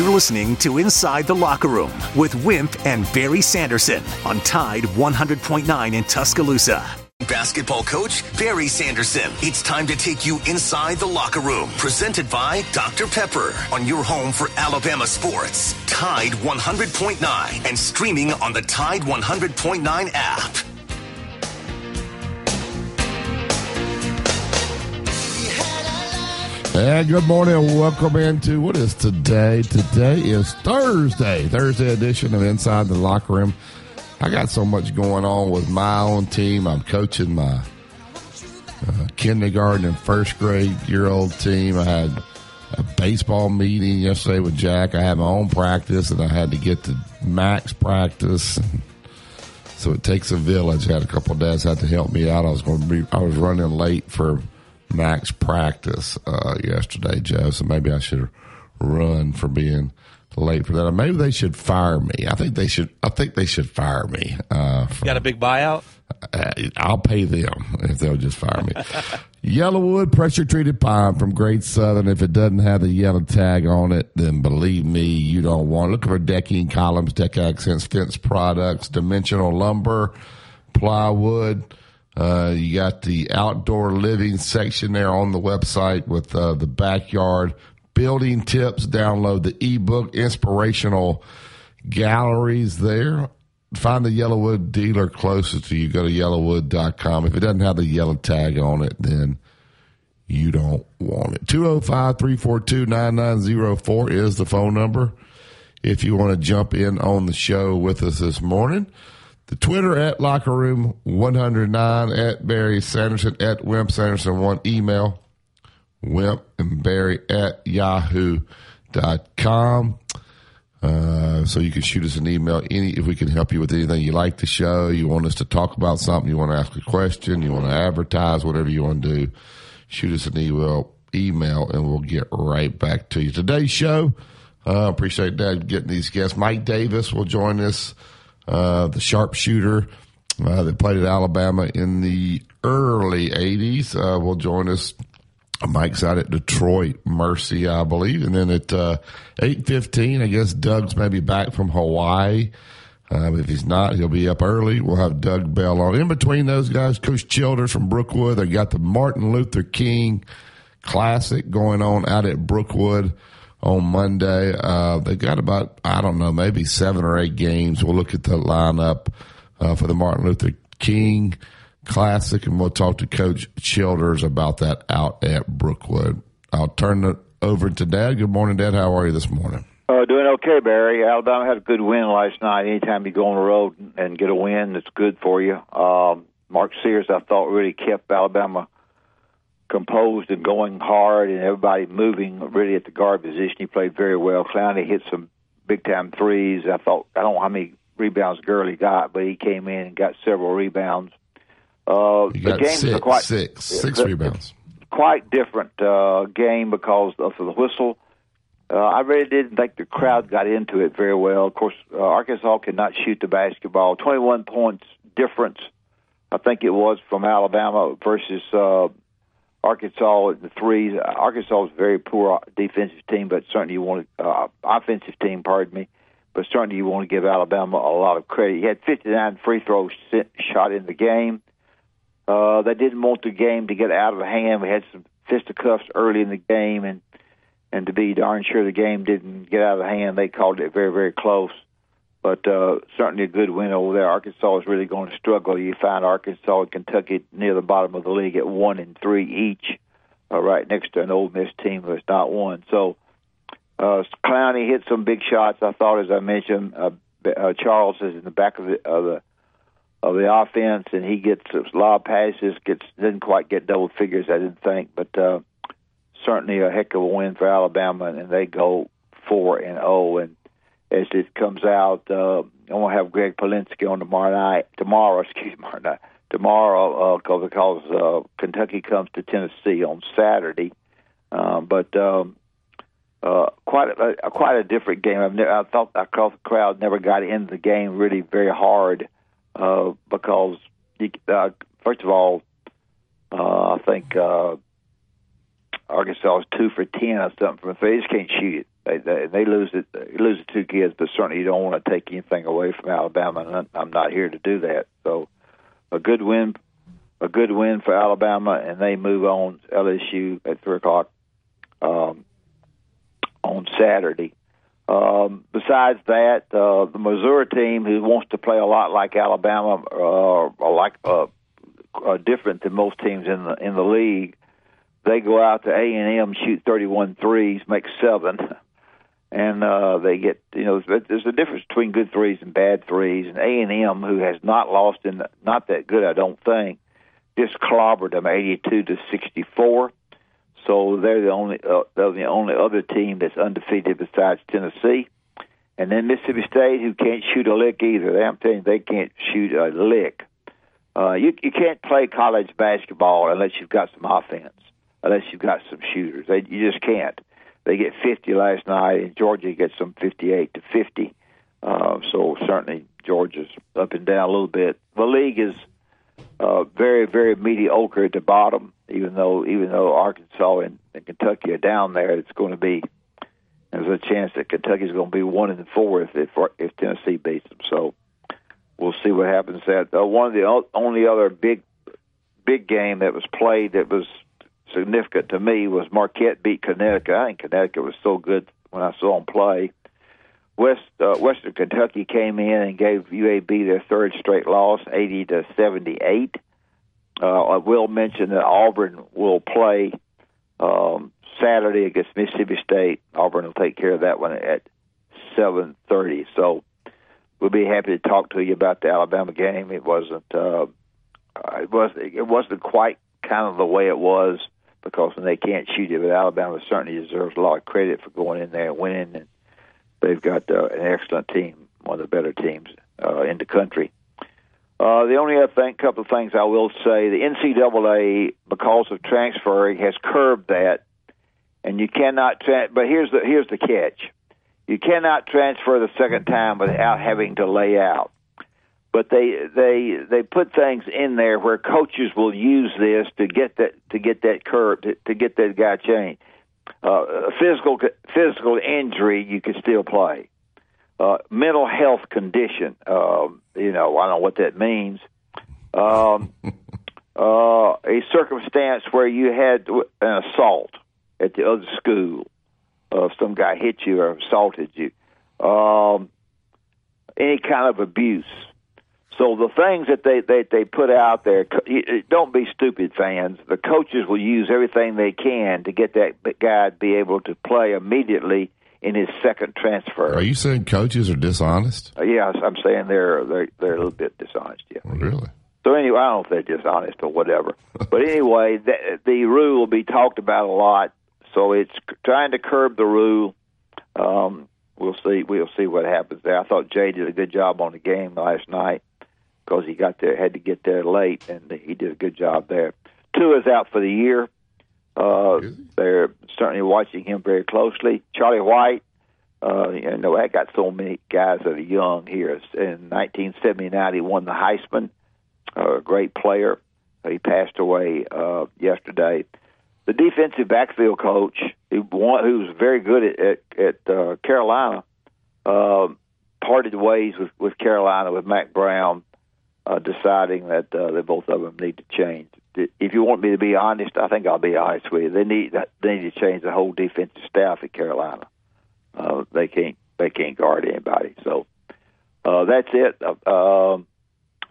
You're listening to Inside the Locker Room with Wimp and Barry Sanderson on Tide 100.9 in Tuscaloosa. Basketball coach Barry Sanderson. It's time to take you inside the locker room. Presented by Dr. Pepper on your home for Alabama sports. Tide 100.9 and streaming on the Tide 100.9 app. And good morning. Welcome into what is today? Today is Thursday, Thursday edition of Inside the Locker Room. I got so much going on with my own team. I'm coaching my uh, kindergarten and first grade year old team. I had a baseball meeting yesterday with Jack. I had my own practice and I had to get to max practice. So it takes a village. I had a couple dads had to help me out. I was going to be, I was running late for max practice uh, yesterday, Joe. So maybe I should run for being late for that. Or maybe they should fire me. I think they should. I think they should fire me. Uh, for, Got a big buyout. Uh, I'll pay them if they'll just fire me. YellaWood pressure treated pine from Great Southern. If it doesn't have the yellow tag on it, then believe me, you don't want. It. Look for decking columns, deck accents, fence products, dimensional lumber, plywood uh, you got the outdoor living section there on the website with uh, the backyard building tips. Download the ebook, inspirational galleries there. Find the YellaWood dealer closest to you. Go to yellawood.com. If it doesn't have the yellow tag on it, then you don't want it. 205 342 9904 is the phone number if you want to jump in on the show with us this morning. The Twitter at Locker Room 109 at Barry Sanderson at Wimp Sanderson one email Wimp and Barry at yahoo.com. Uh, so you can shoot us an email any if we can help you with anything you like the show, you want us to talk about something, you want to ask a question, you want to advertise, whatever you want to do, shoot us an email email and we'll get right back to you. Today's show, uh, appreciate that getting these guests. Mike Davis will join us uh, the sharpshooter uh, that played at Alabama in the early 80s, uh, will join us. Mike's out at Detroit Mercy, I believe. And then at uh, 8.15, I guess Doug's maybe back from Hawaii. Uh, if he's not, he'll be up early. We'll have Doug Bell on. In between those guys, Coach Childers from Brookwood. They got the Martin Luther King Classic going on out at Brookwood on Monday. Uh, they got about, I don't know, maybe seven or eight games. We'll look at the lineup uh, for the Martin Luther King Classic, and we'll talk to Coach Childers about that out at Brookwood. I'll turn it over to Dad. Good morning, Dad. How are you this morning? Uh, doing okay, Barry. Alabama had a good win last night. Anytime you go on the road and get a win, it's good for you. Um, Mark Sears, I thought, really kept Alabama – composed and going hard, and everybody moving really at the guard position. He played very well. Clowney hit some big time threes. I thought I don't know how many rebounds Gurley got, but he came in and got several rebounds. Uh, he the games six, are quite six, six the, rebounds. Quite different uh, game because of the whistle. Uh, I really didn't think the crowd got into it very well. Of course, uh, Arkansas could not shoot the basketball. Twenty-one points difference, I think it was from Alabama versus uh, Arkansas the threes. Arkansas is a very poor defensive team, but certainly you want to, uh, offensive team. Pardon me, but certainly you want to give Alabama a lot of credit. He had 59 free throws shot in the game. Uh, they didn't want the game to get out of hand. We had some fisticuffs early in the game, and and to be darn sure the game didn't get out of hand, they called it very very close but uh, certainly a good win over there. Arkansas is really going to struggle. You find Arkansas and Kentucky near the bottom of the league at one and three each, uh, right next to an Ole Miss team has not won. So uh, Clowney hit some big shots. I thought, as I mentioned, uh, uh, Charles is in the back of the of the of the offense, and he gets a lot of passes. Gets didn't quite get double figures, I didn't think, but uh, certainly a heck of a win for Alabama, and they go four and zero. Oh, and as it comes out. Uh, I want to have Greg Polinsky on tomorrow night. Tomorrow, excuse me, tomorrow night. Tomorrow, uh, because uh, Kentucky comes to Tennessee on Saturday. Um, but um, uh, quite a, quite a different game. I've never, I thought I thought the crowd never got into the game really very hard uh, because you, uh, first of all, uh, I think uh, Arkansas is two for ten or something from three. They just can't shoot it. They they, they lose it, lose the two kids, but certainly you don't want to take anything away from Alabama, and I'm not here to do that. So, a good win, a good win for Alabama, and they move on LSU at three o'clock um, on Saturday. Um, besides that, uh, the Missouri team, who wants to play a lot like Alabama, uh, like uh, uh, different than most teams in the in the league, they go out to A and M, shoot 31 threes, make seven, and uh, they get you know there's a difference between good threes and bad threes. And A and M, who has not lost in not that good, I don't think, just clobbered them 82 to 64. So they're the only uh, they're the only other team that's undefeated besides Tennessee. And then Mississippi State, who can't shoot a lick either. I'm telling you, they can't shoot a lick. Uh, you you can't play college basketball unless you've got some offense, unless you've got some shooters. They, you just can't. They get 50 last night, and Georgia gets them 58 to 50. Uh, so certainly Georgia's up and down a little bit. The league is uh, very very mediocre at the bottom. Even though even though Arkansas and, and Kentucky are down there, it's going to be there's a chance that Kentucky's going to be one and four if if, if Tennessee beats them. So we'll see what happens. That uh, one of the only other big big game that was played that was significant to me was Marquette beat Connecticut. I think Connecticut was so good when I saw them play. West uh, Western Kentucky came in and gave UAB their third straight loss, eighty to seventy eight. Uh, I will mention that Auburn will play um, Saturday against Mississippi State. Auburn will take care of that one at seven thirty. So we'll be happy to talk to you about the Alabama game. It wasn't uh, it was it wasn't quite kind of the way it was because when they can't shoot it, but Alabama certainly deserves a lot of credit for going in there and winning. And they've got uh, an excellent team, one of the better teams uh, in the country. Uh, the only other thing, couple of things I will say, the NCAA, because of transferring, has curbed that, and you cannot. Tra- but here's the here's the catch: you cannot transfer the second time without having to lay out but they they they put things in there where coaches will use this to get that to get that curve to, to get that guy changed. Uh, physical physical injury, you can still play. Uh, mental health condition, uh, you know, I don't know what that means. Um, uh, a circumstance where you had an assault at the other school, uh, some guy hit you or assaulted you, um, any kind of abuse so the things that they, they, they put out there, don't be stupid fans. The coaches will use everything they can to get that guy to be able to play immediately in his second transfer. Are you saying coaches are dishonest? Uh, yes, I'm saying they're they're they're a little bit dishonest. Yeah. Really? So anyway, I don't know if they're dishonest or whatever. but anyway, the, the rule will be talked about a lot. So it's trying to curb the rule. Um, we'll see. We'll see what happens there. I thought Jay did a good job on the game last night because he got there, had to get there late, and he did a good job there. Tua is out for the year. Uh, they're certainly watching him very closely. Charlie White, uh, you know, I got so many guys that are young here. In 1979, he won the Heisman. Uh, a great player. He passed away uh, yesterday. The defensive backfield coach, who, won, who was very good at at, at uh, Carolina, uh, parted ways with, with Carolina with Mack Brown uh, deciding that uh, that both of them need to change. If you want me to be honest, I think I'll be honest with you. They need they need to change the whole defensive staff at Carolina. Uh, they can't they can't guard anybody. So uh, that's it. Uh, um,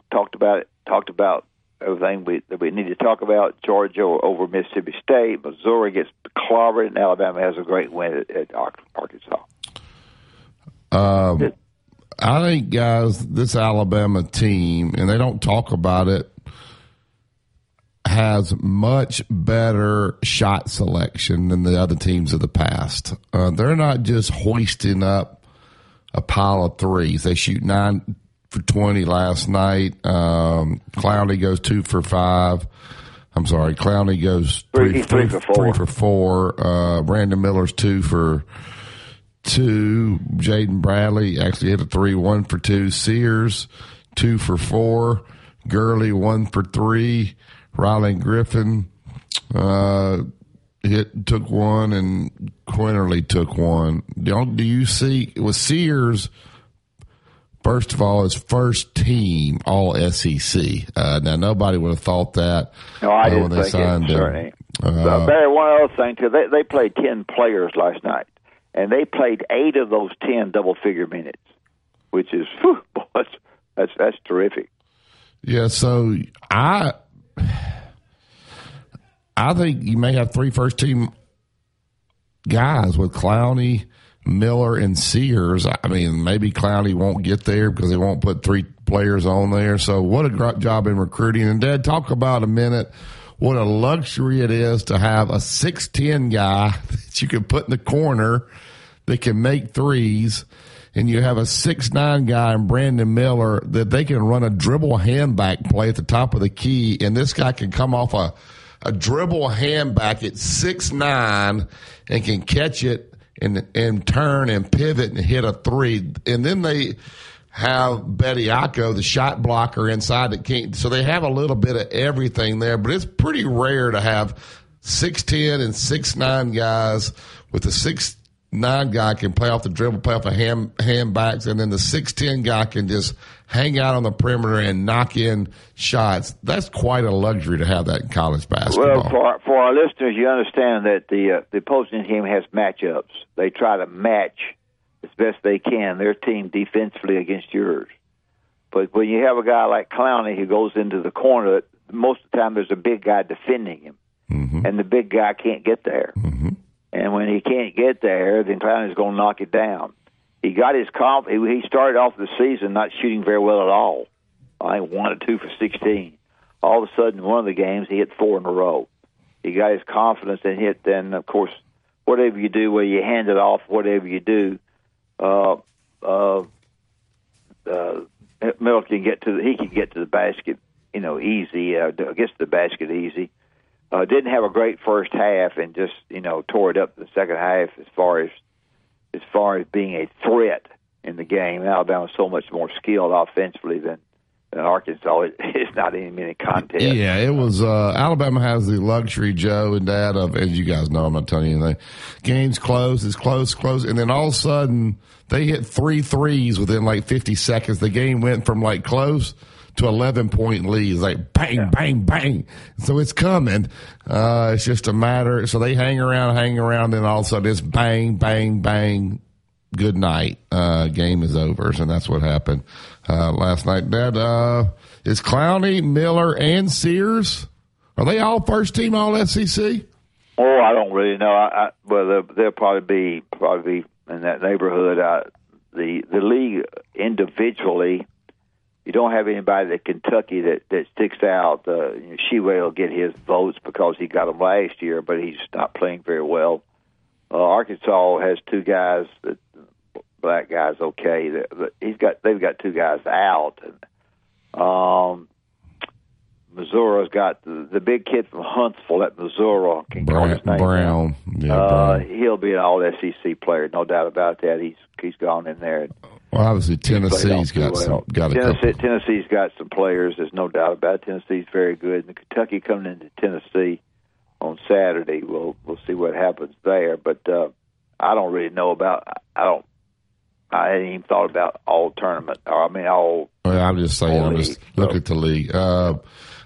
talked about it. Talked about everything we that we need to talk about. Georgia over Mississippi State. Missouri gets clobbered, and Alabama has a great win at, at Arkansas. Um, I think, guys, this Alabama team, and they don't talk about it, has much better shot selection than the other teams of the past. Uh, they're not just hoisting up a pile of threes. They shoot nine for 20 last night. Um, Clowney goes two for five. I'm sorry, Clowney goes three, three, three for four. Three for four. Uh, Brandon Miller's two for two. Jaden Bradley actually hit a three, one for two. Sears, two for four. Gurley, one for three. Rylan Griffin, uh, hit took one, and Quinerly took one. Don't do you see with Sears? First of all, his first team All SEC. Uh, now nobody would have thought that. No, I uh, didn't think it. Certainly. Uh, Barry, one other thing too. They they played ten players last night, and they played eight of those ten double figure minutes, which is whew, that's that's that's terrific. Yeah. So I I think you may have three first team guys with Clowney, Miller, and Sears. I mean, maybe Clowney won't get there because they won't put three players on there. So, what a great job in recruiting. And, Dad, talk about a minute what a luxury it is to have a 6'10 guy that you can put in the corner that can make threes. And you have a six nine guy in Brandon Miller that they can run a dribble handback play at the top of the key, and this guy can come off a a dribble handback at six nine and can catch it and and turn and pivot and hit a three. And then they have Bediako, the shot blocker inside that can't. So they have a little bit of everything there, but it's pretty rare to have six ten and six nine guys with the six nine guy can play off the dribble, play off the hand handbacks, and then the six ten guy can just hang out on the perimeter and knock in shots. That's quite a luxury to have that in college basketball. Well, for for our listeners, you understand that the uh, the opposing team has matchups. They try to match as best they can their team defensively against yours. But when you have a guy like Clowney who goes into the corner, most of the time there's a big guy defending him, mm-hmm. and the big guy can't get there. Mm-hmm. And when he can't get there, then Clowney's going to knock it down he got his comp. He started off the season not shooting very well at all. I think one or two for sixteen. All of a sudden, one of the games he hit four in a row. He got his confidence and hit. Then, of course, whatever you do, where you hand it off, whatever you do, uh, uh, uh, Miller can get to the, he can get to the basket, you know, easy. Uh, gets to the basket easy. Uh, didn't have a great first half and just you know tore it up the second half as far as as far as being a threat in the game. Alabama's so much more skilled offensively than than Arkansas. It, it's not any contest. Yeah, it was. Uh, Alabama has the luxury, Joe and Dad, of as you guys know, I'm not telling you anything. Game's close, it's close, close, and then all of a sudden they hit three threes within like 50 seconds. The game went from like close to 11 point leads, like bang, yeah. bang, bang. So it's coming. Uh, it's just a matter. So they hang around, hang around, and all of a sudden it's bang, bang, bang. Good night. Uh, game is over. And that's what happened, uh, last night. Dad, uh, is Clowney, Miller, and Sears, are they all first team all SEC? Oh, I don't really know. I, I well, they'll, they'll probably be, probably be in that neighborhood. I, the, the league individually, you don't have anybody at Kentucky that that sticks out. Uh, you know, will get his votes because he got them last year, but he's not playing very well. Uh, Arkansas has two guys that black guys okay. He's got they've got two guys out. And, um, Missouri's got the, the big kid from Huntsville at Missouri. Can Brown. His name Brown. Yeah, uh, Brown. He'll be an All SEC player, no doubt about that. He's he's gone in there. Well, obviously Tennessee's got well. some got Tennessee. Tennessee's got some players. There's no doubt about it. Tennessee's very good. And Kentucky coming into Tennessee on Saturday. We'll we'll see what happens there. But uh, I don't really know about. I don't. I hadn't even thought about all tournament. Or I mean all. Well, I'm just saying. I'm just look at the league. Uh,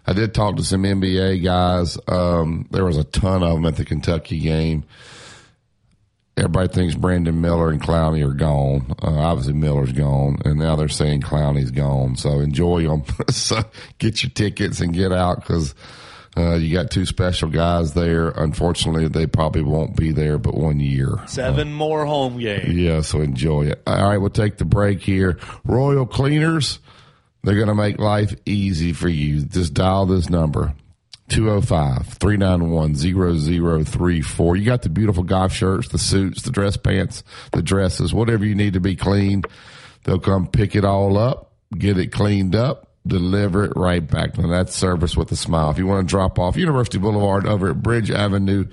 I did talk to some NBA guys. Um, there was a ton of them at the Kentucky game everybody thinks Brandon Miller and Clowney are gone. Uh, obviously, Miller's gone, and now they're saying Clowney's gone. So enjoy them. so get your tickets and get out because uh, you got two special guys there. Unfortunately, they probably won't be there but one year. Seven uh, more home games. Yeah, so enjoy it. All right, we'll take the break here. Royal Cleaners. They're going to make life easy for you. Just dial this number 205 391 0034. You got the beautiful golf shirts, the suits, the dress pants, the dresses, whatever you need to be clean. They'll come pick it all up, get it cleaned up, deliver it right back. Now that's service with a smile. If you want to drop off University Boulevard over at Bridge Avenue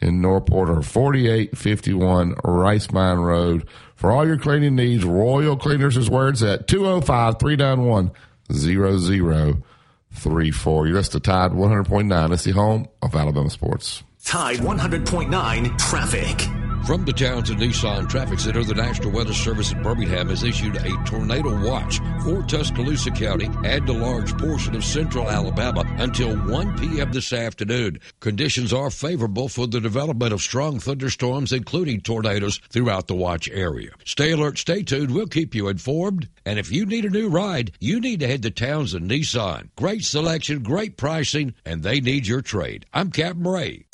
in Northport or 4851 Rice Mine Road. For all your cleaning needs, Royal Cleaners is where it's at 205 391 0034 three four. You're the Tide one hundred point nine. It's the home of Alabama sports. Tide 100.9 traffic. From the Townsend Nissan Traffic Center, the National Weather Service in Birmingham has issued a tornado watch for Tuscaloosa County and a large portion of central Alabama until 1 p.m. this afternoon. Conditions are favorable for the development of strong thunderstorms, including tornadoes throughout the watch area. Stay alert, stay tuned. We'll keep you informed. And if you need a new ride, you need to head to Townsend Nissan. Great selection, great pricing, and they need your trade. I'm Captain Ray.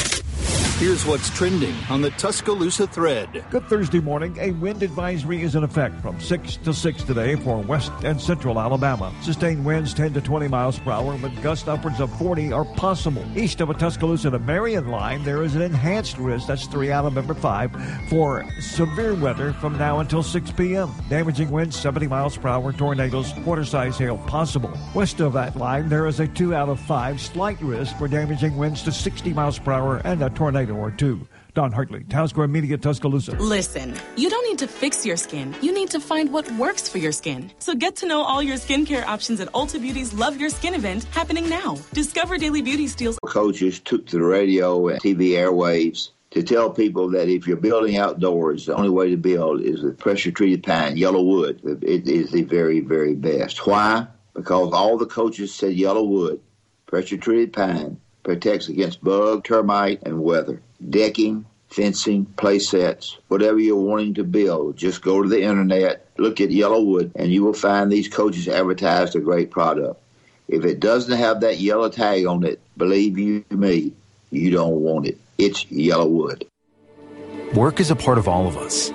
Here's what's trending on the Tuscaloosa thread. Good Thursday morning. A wind advisory is in effect from 6 to 6 today for west and central Alabama. Sustained winds 10 to 20 miles per hour with gusts upwards of 40 are possible. East of a Tuscaloosa to Marion line, there is an enhanced risk, that's 3 out of number 5, for severe weather from now until 6 p.m. Damaging winds 70 miles per hour, tornadoes, quarter size hail possible. West of that line, there is a 2 out of 5 slight risk for damaging winds to 60 miles per hour and a tornado or two. Don Hartley, Town Square Media, Tuscaloosa. Listen, you don't need to fix your skin. You need to find what works for your skin. So get to know all your skincare options at Ulta Beauty's Love Your Skin event happening now. Discover Daily Beauty Steals. Coaches took to the radio and TV airwaves to tell people that if you're building outdoors, the only way to build is with pressure treated pine, YellaWood. It is the very, very best. Why? Because all the coaches said YellaWood, pressure treated pine protects against bug, termite, and weather. Decking, fencing, play sets, whatever you're wanting to build, just go to the internet, look at YellaWood, and you will find these coaches advertised a great product. If it doesn't have that yellow tag on it, believe you me, you don't want it. It's YellaWood. Work is a part of all of us.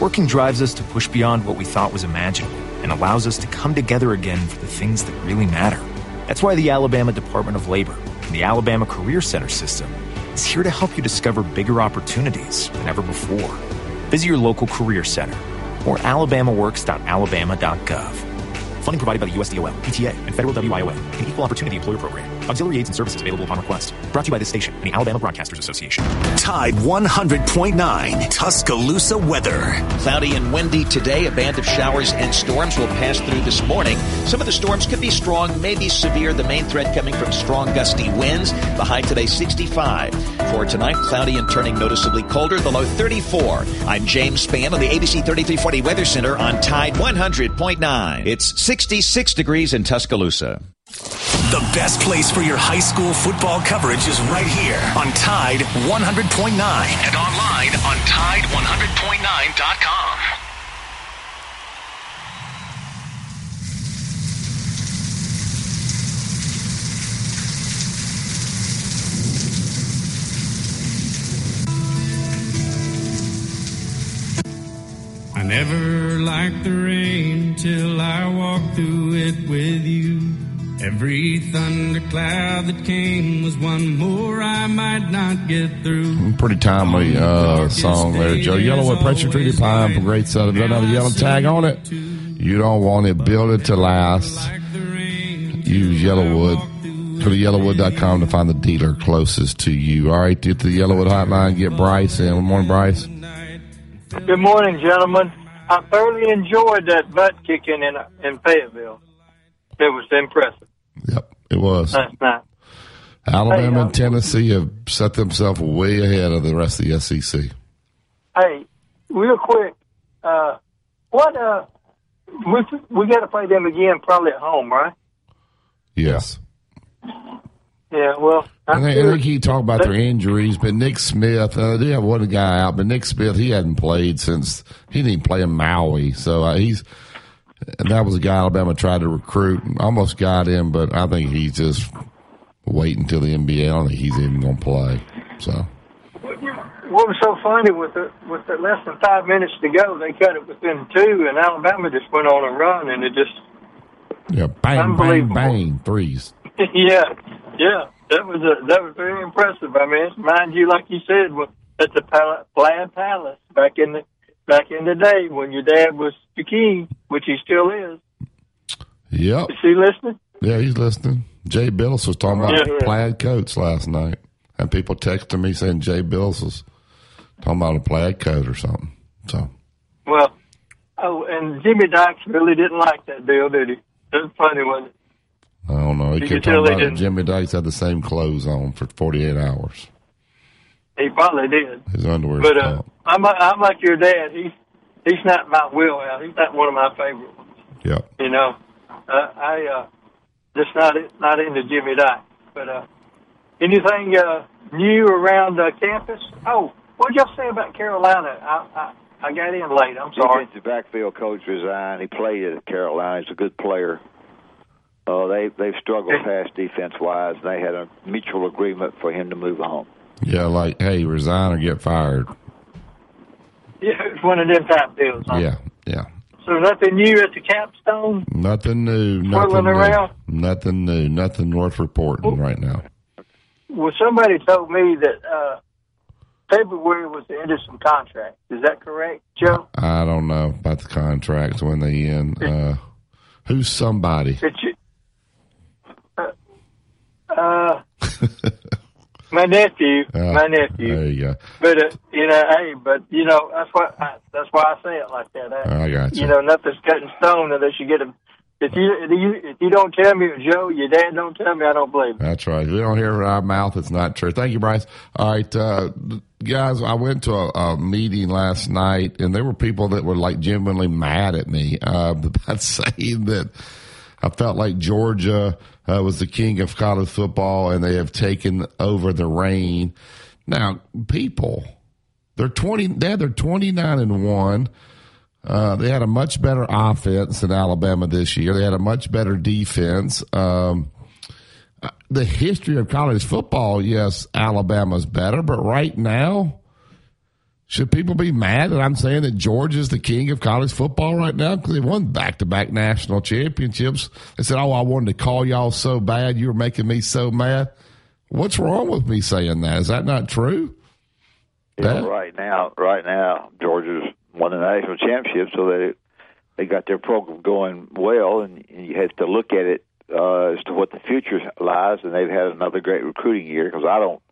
Working drives us to push beyond what we thought was imaginable and allows us to come together again for the things that really matter. That's why the Alabama Department of Labor and the Alabama Career Center system is here to help you discover bigger opportunities than ever before. Visit your local career center or alabamaworks.alabama.gov. Funding provided by the USDOL, PTA, and Federal WIOA, an Equal Opportunity Employer Program. Auxiliary aids and services available upon request. Brought to you by this station and the Alabama Broadcasters Association. Tide 100.9 Tuscaloosa weather. Cloudy and windy today. A band of showers and storms will pass through this morning. Some of the storms could be strong, maybe severe. The main threat coming from strong gusty winds. The high today 65. For tonight, cloudy and turning noticeably colder. The low 34. I'm James Spann on the ABC 3340 Weather Center on Tide 100.9. It's 66 degrees in Tuscaloosa. The best place for your high school football coverage is right here on Tide 100.9 and online on Tide100.9.com. I never liked the rain till I walked through it with you. Every thundercloud that came was one more I might not get through. Pretty timely uh, song there, Joe. YellaWood pressure treated pine from Great Southern. Doesn't have a yellow tag on it. You don't want it. Build it to last. Use YellaWood. Go to yellawood.com to find the dealer closest to you. All right, get to the YellaWood hotline. Get Bryce in. Good morning, Bryce. Good morning, gentlemen. I thoroughly enjoyed that butt kicking in in Fayetteville. It was impressive. Yep, it was. That's nice. Alabama and Tennessee have set themselves way ahead of the rest of the SEC. Hey, real quick, uh, what uh, we we got to play them again, probably at home, right? Yes. Yeah, well, I think, I think he talked about their injuries, but Nick Smith, uh, they have one guy out, but Nick Smith, he hadn't played since he didn't play in Maui, so uh, he's that was a guy Alabama tried to recruit, almost got him, but I think he's just waiting until the NBA. I don't think he's even going to play. So. What was so funny with the with the less than five minutes to go, they cut it within two, and Alabama just went on a run, and it just yeah, bang, bang, bang, threes. yeah, yeah, that was a, that was very impressive. I mean, mind you, like you said, at the Pal- Plaid Palace back in the back in the day when your dad was the king, which he still is. Yep. Is he listening? Yeah, he's listening. Jay Bilas was talking about Yeah, plaid coats last night. And people texting me saying Jay Bilas was talking about a plaid coat or something. So Well, oh, and Jimmy Dykes really didn't like that deal, did he? That's funny, wasn't it? I don't know. He You kept talking about. Jimmy Dykes had the same clothes on for 48 hours. He probably did. His underwear. But uh, I'm I'm like your dad. He's he's not my wheelhouse. He's not one of my favorite ones. Yeah. You know, uh, I uh, just not not into Jimmy Dye. But uh, anything uh, new around uh, campus? Oh, what did y'all say about Carolina? I, I I got in late. I'm sorry. The backfield coach resigned. He played at Carolina. He's a good player. Uh, they they've struggled past defense wise. They had a mutual agreement for him to move on. Yeah, like hey, resign or get fired. Yeah, it's one of them type deals. Huh? Yeah, yeah. So nothing new at the capstone. Nothing new. Nothing new. around? Nothing new. Nothing worth reporting right now. Well, somebody told me that uh, February was the end of some contracts. Is that correct, Joe? I don't know about the contracts when they end. Uh, who's somebody? You, uh, uh, my nephew, Uh, my nephew. There you go. But uh, you know, hey, but you know, that's why I, that's why I say it like that. I, I got you. You know, nothing's cut in stone unless you get a. If you if you if you don't tell me, Joe, your dad don't tell me, I don't believe. it. That's right. If we don't hear it out of our mouth, it's not true. Thank you, Bryce. All right, uh, guys, I went to a, a meeting last night, and there were people that were like genuinely mad at me uh, about saying that I felt like Georgia uh, was the king of college football, and they have taken over the reign. Now, people, they're twenty. They had their twenty nine and one. Uh, they had a much better offense than Alabama this year. They had a much better defense. Um, uh, the history of college football, yes, Alabama's better, but right now, should people be mad that I'm saying that Georgia is the king of college football right now because they won back to back national championships? They said, "Oh, I wanted to call y'all so bad, you were making me so mad." What's wrong with me saying that? Is that not true? Know, right now, right now, Georgia's won the national championship, so they they got their program going well, and you have to look at it uh, as to what the future lies. And they've had another great recruiting year because I don't,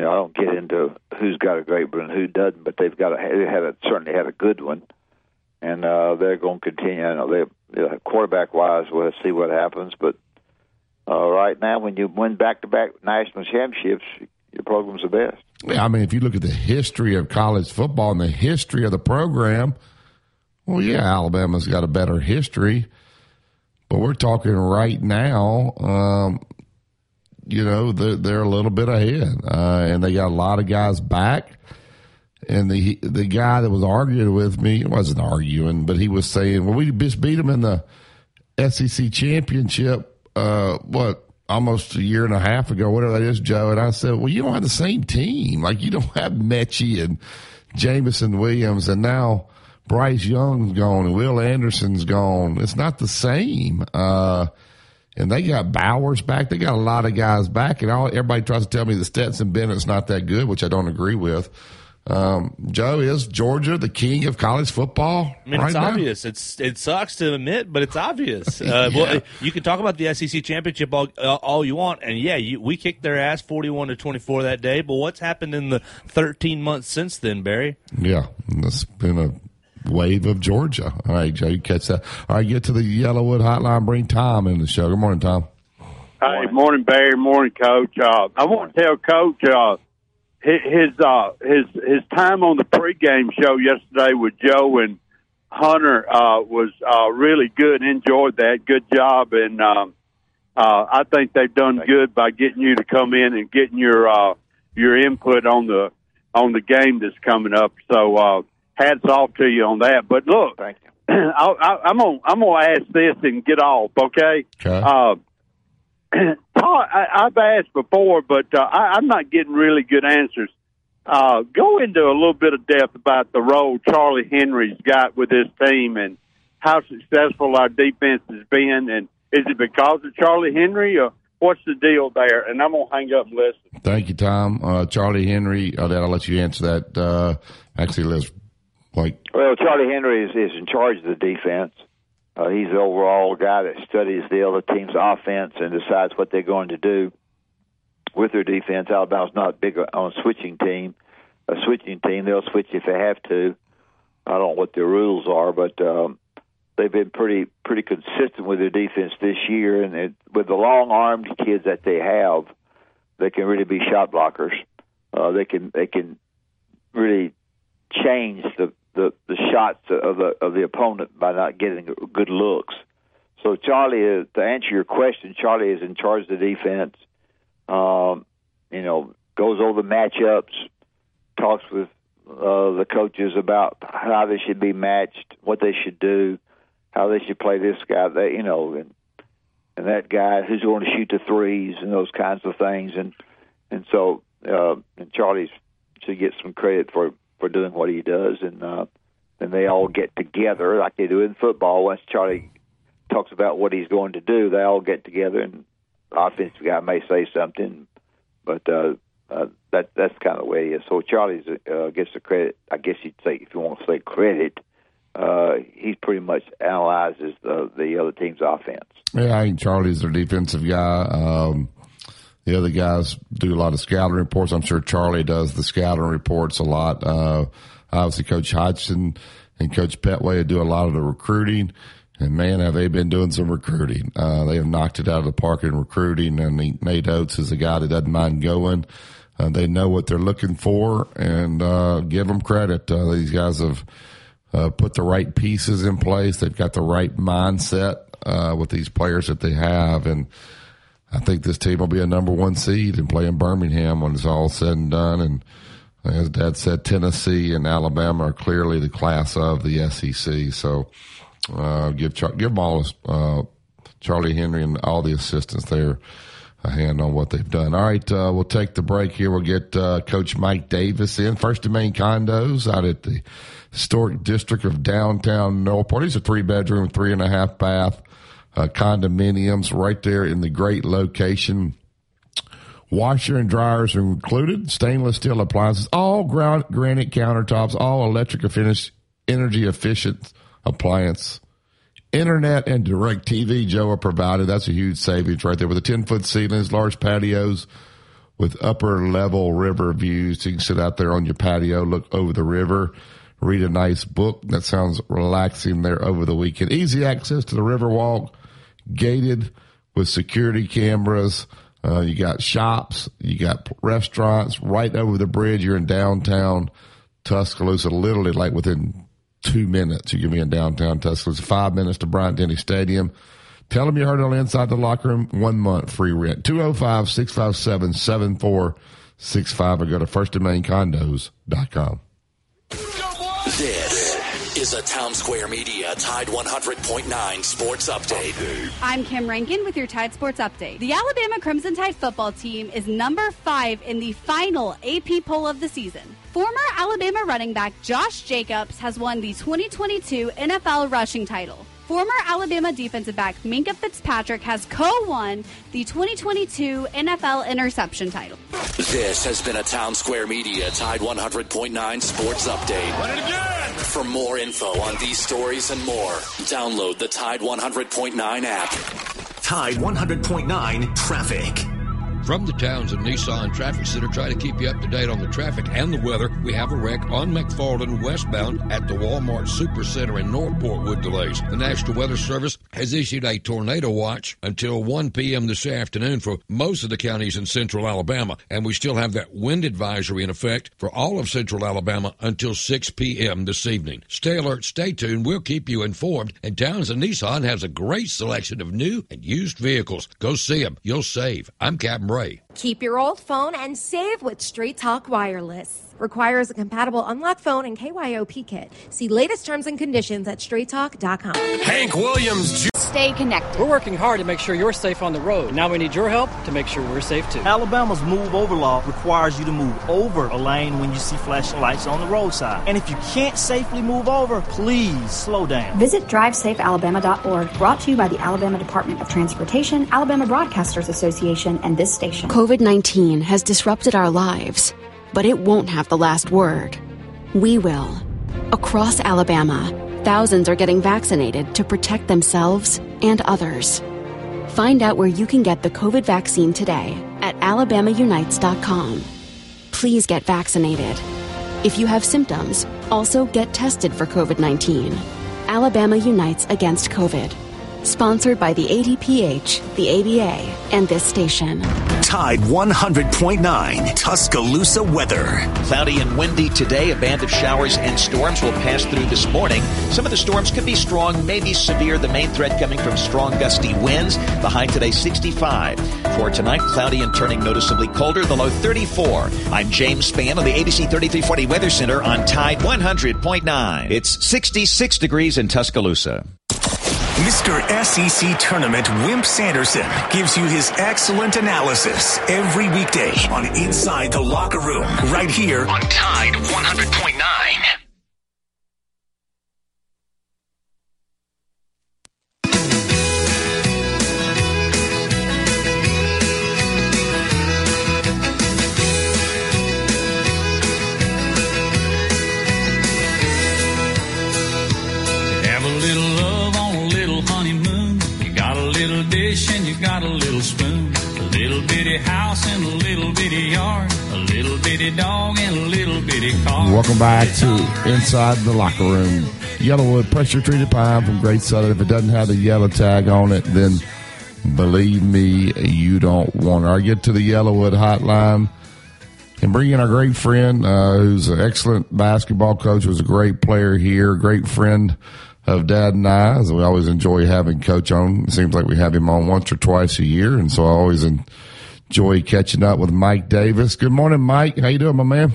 you know, I don't get into who's got a great one and who doesn't, but they've got a they had a, certainly had a good one, and uh, they're going to continue. I know they uh, quarterback wise, we'll see what happens, but. Uh, right now, when you win back-to-back national championships, your program's the best. Yeah, I mean, if you look at the history of college football and the history of the program, well, yeah, Alabama's got a better history, but we're talking right now. Um, you know, they're, they're a little bit ahead, uh, and they got a lot of guys back. And the the guy that was arguing with me wasn't arguing, but he was saying, "Well, we just beat them in the SEC championship. Uh, what almost a year and a half ago, whatever that is, Joe. And I said, well, you don't have the same team. Like you don't have Metchie and Jameson Williams, and now Bryce Young's gone and Will Anderson's gone. It's not the same. Uh, and they got Bowers back. They got a lot of guys back, and all everybody tries to tell me that Stetson Bennett's not that good, which I don't agree with. Um, Joe is Georgia the king of college football. I mean, right it's now? obvious. It's it sucks to admit, but it's obvious. Uh, well, you can talk about the SEC championship all, uh, all you want, and yeah, you, we kicked their ass forty-one to twenty-four that day. But what's happened in the thirteen months since then, Barry? Yeah, it's been a wave of Georgia. All right, Joe, you catch that. All right, get to the YellaWood hotline. Bring Tom in the show. Good morning, Tom. Hey, morning, Barry. Morning, Coach. Uh, I want to tell Coach uh, his uh, his his time on the pregame show yesterday with Joe and Hunter uh, was uh, really good. Enjoyed that. Good job, and um, uh, I think they've done good by getting you to come in and getting your uh, your input on the on the game that's coming up. So uh, hats off to you on that. But look, I, I, I'm gonna I'm gonna ask this and get off. Okay. Okay. Uh, Todd, I, I've asked before, but uh, I, I'm not getting really good answers. Uh, go into a little bit of depth about the role Charlie Henry's got with this team and how successful our defense has been. And is it because of Charlie Henry, or what's the deal there? And I'm gonna hang up and listen. Thank you, Tom. Uh, Charlie Henry. Uh, I'll let you answer that. Uh, actually, let's like Well, Charlie Henry is, is in charge of the defense. Uh, he's the overall guy that studies the other team's offense and decides what they're going to do with their defense. Alabama's not big on switching team. A switching team, they'll switch if they have to. I don't know what their rules are, but um, they've been pretty pretty consistent with their defense this year. And it, with the long armed kids that they have, they can really be shot blockers. uh, they can they can really change the, the the shots of the of the opponent by not getting good looks. So Charlie is to answer your question. Charlie is in charge of the defense. Um, you know, goes over the matchups, talks with uh, the coaches about how they should be matched, what they should do, how they should play this guy. That you know, and and that guy who's going to shoot the threes and those kinds of things. And and so uh, and Charlie should get some credit for for doing what he does. And uh, and they all get together like they do in football. Once Charlie talks about what he's going to do, they all get together and the offensive guy may say something, but uh, uh, that that's kind of the way he is. So Charlie uh, gets the credit. I guess you'd say if you want to say credit, uh, he pretty much analyzes the the other team's offense. Yeah, I think Charlie's their defensive guy. Um, the other guys do a lot of scouting reports. I'm sure Charlie does the scouting reports a lot. Uh, obviously, Coach Hodgson and Coach Pettway do a lot of the recruiting. And man, have they been doing some recruiting. Uh, they have knocked it out of the park in recruiting. And Nate Oats is a guy that doesn't mind going. Uh, they know what they're looking for and uh, give them credit. Uh, these guys have uh, put the right pieces in place. They've got the right mindset uh, with these players that they have. And I think this team will be a number one seed and play in Birmingham when it's all said and done. And as Dad said, Tennessee and Alabama are clearly the class of the SEC. So, uh, give Char- give all uh, Charlie Henry and all the assistants there a hand on what they've done. All right, uh, we'll take the break here. We'll get uh, Coach Mike Davis in. First and Main Condos out at the historic district of downtown Northport. He's a three bedroom, three and a half bath uh, condominiums right there in the great location. Washer and dryers are included. Stainless steel appliances, all ground granite countertops, all electric finish, energy efficient appliance. Internet and direct TV, Joe, are provided. That's a huge savings right there with the 10 foot ceilings, large patios with upper level river views. You can sit out there on your patio, look over the river, read a nice book. That sounds relaxing there over the weekend. Easy access to the river walk, gated with security cameras. Uh, you got shops, you got restaurants right over the bridge. You're in downtown Tuscaloosa, literally like within two minutes. You can be in downtown Tuscaloosa, five minutes to Bryant Denny Stadium. Tell them you heard it on Inside the Locker Room, one month free rent. 205 657 7465 or go to firstandmaincondos.com. This is a Town Square Media Tide 100.9 Sports Update. I'm Kim Rankin with your Tide Sports Update. The Alabama Crimson Tide football team is number five in the final AP poll of the season. Former Alabama running back Josh Jacobs has won the 2022 NFL rushing title. Former Alabama defensive back Minkah Fitzpatrick has co-won the 2022 NFL interception title. This has been a Town Square Media Tide 100.9 Sports Update. For more info on these stories and more, download the Tide 100.9 app. Tide 100.9 Traffic. From the Townsend Nissan Traffic Center, try to keep you up to date on the traffic and the weather. We have a wreck on McFarland westbound at the Walmart Supercenter in Northport with delays. The National Weather Service has issued a tornado watch until 1 p.m. this afternoon for most of the counties in central Alabama, and we still have that wind advisory in effect for all of central Alabama until 6 p.m. this evening. Stay alert, stay tuned. We'll keep you informed. And Townsend Nissan has a great selection of new and used vehicles. Go see them. You'll save. I'm Captain Ray. Keep your old phone and save with Straight Talk Wireless. Requires a compatible unlock phone and KYOP kit. See latest terms and conditions at straighttalk.com. Hank Williams. Stay connected. We're working hard to make sure you're safe on the road. Now we need your help to make sure we're safe too. Alabama's move over law requires you to move over a lane when you see flashing lights on the roadside. And if you can't safely move over, please slow down. Visit drivesafealabama.org, brought to you by the Alabama Department of Transportation, Alabama Broadcasters Association, and this station. COVID 19 has disrupted our lives, but it won't have the last word. We will. Across Alabama, thousands are getting vaccinated to protect themselves and others. Find out where you can get the COVID vaccine today at alabamaunites.com. Please get vaccinated. If you have symptoms, also get tested for COVID 19. Alabama Unites Against COVID. Sponsored by the ADPH, the ABA, and this station. Tide 100.9 Tuscaloosa weather. Cloudy and windy today. A band of showers and storms will pass through this morning. Some of the storms could be strong, maybe severe. The main threat coming from strong gusty winds. The high today 65. For tonight, cloudy and turning noticeably colder. The low 34. I'm James Spann on the ABC 3340 Weather Center on Tide 100.9. It's 66 degrees in Tuscaloosa. Mr. SEC Tournament Wimp Sanderson gives you his excellent analysis every weekday on Inside the Locker Room, right here on Tide 100.9. got a little spoon. A little bitty house and a little bitty yard. A little bitty dog and a little bitty car. Welcome back to Inside the Locker Room. YellaWood pressure treated pine from Great Southern. If it doesn't have the yellow tag on it, then believe me, you don't want it. Or get to the YellaWood hotline and bring in our great friend, uh, who's an excellent basketball coach, was a great player here, great friend of Dad and I. As we always enjoy having Coach on. It seems like we have him on once or twice a year, and so I always enjoy catching up with Mike Davis. Good morning, Mike. How you doing, my man?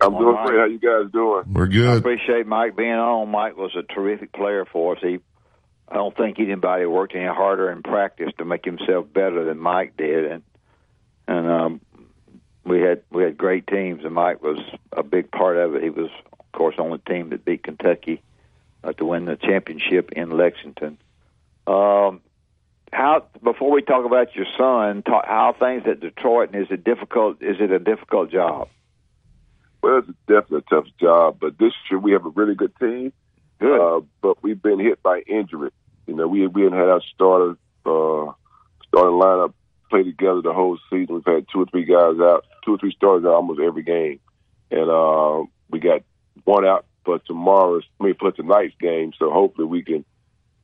I'm doing great. How you guys doing? We're I good. appreciate Mike being on. Mike was a terrific player for us. He, I don't think anybody worked any harder in practice to make himself better than Mike did, and and um, we had we had great teams, and Mike was a big part of it. He was, of course, on the team that beat Kentucky uh, to win the championship in Lexington. Um, how before we talk about your son, talk, how things at Detroit, and is it difficult? Is it a difficult job? Well, it's definitely a tough job, but this year we have a really good team. Good. Uh, but we've been hit by injury. You know, we we had our starter uh, starting lineup play together the whole season. We've had two or three guys out, two or three starters out almost every game, and uh, we got one out for tomorrow's, I mean, for tonight's game. So hopefully we can,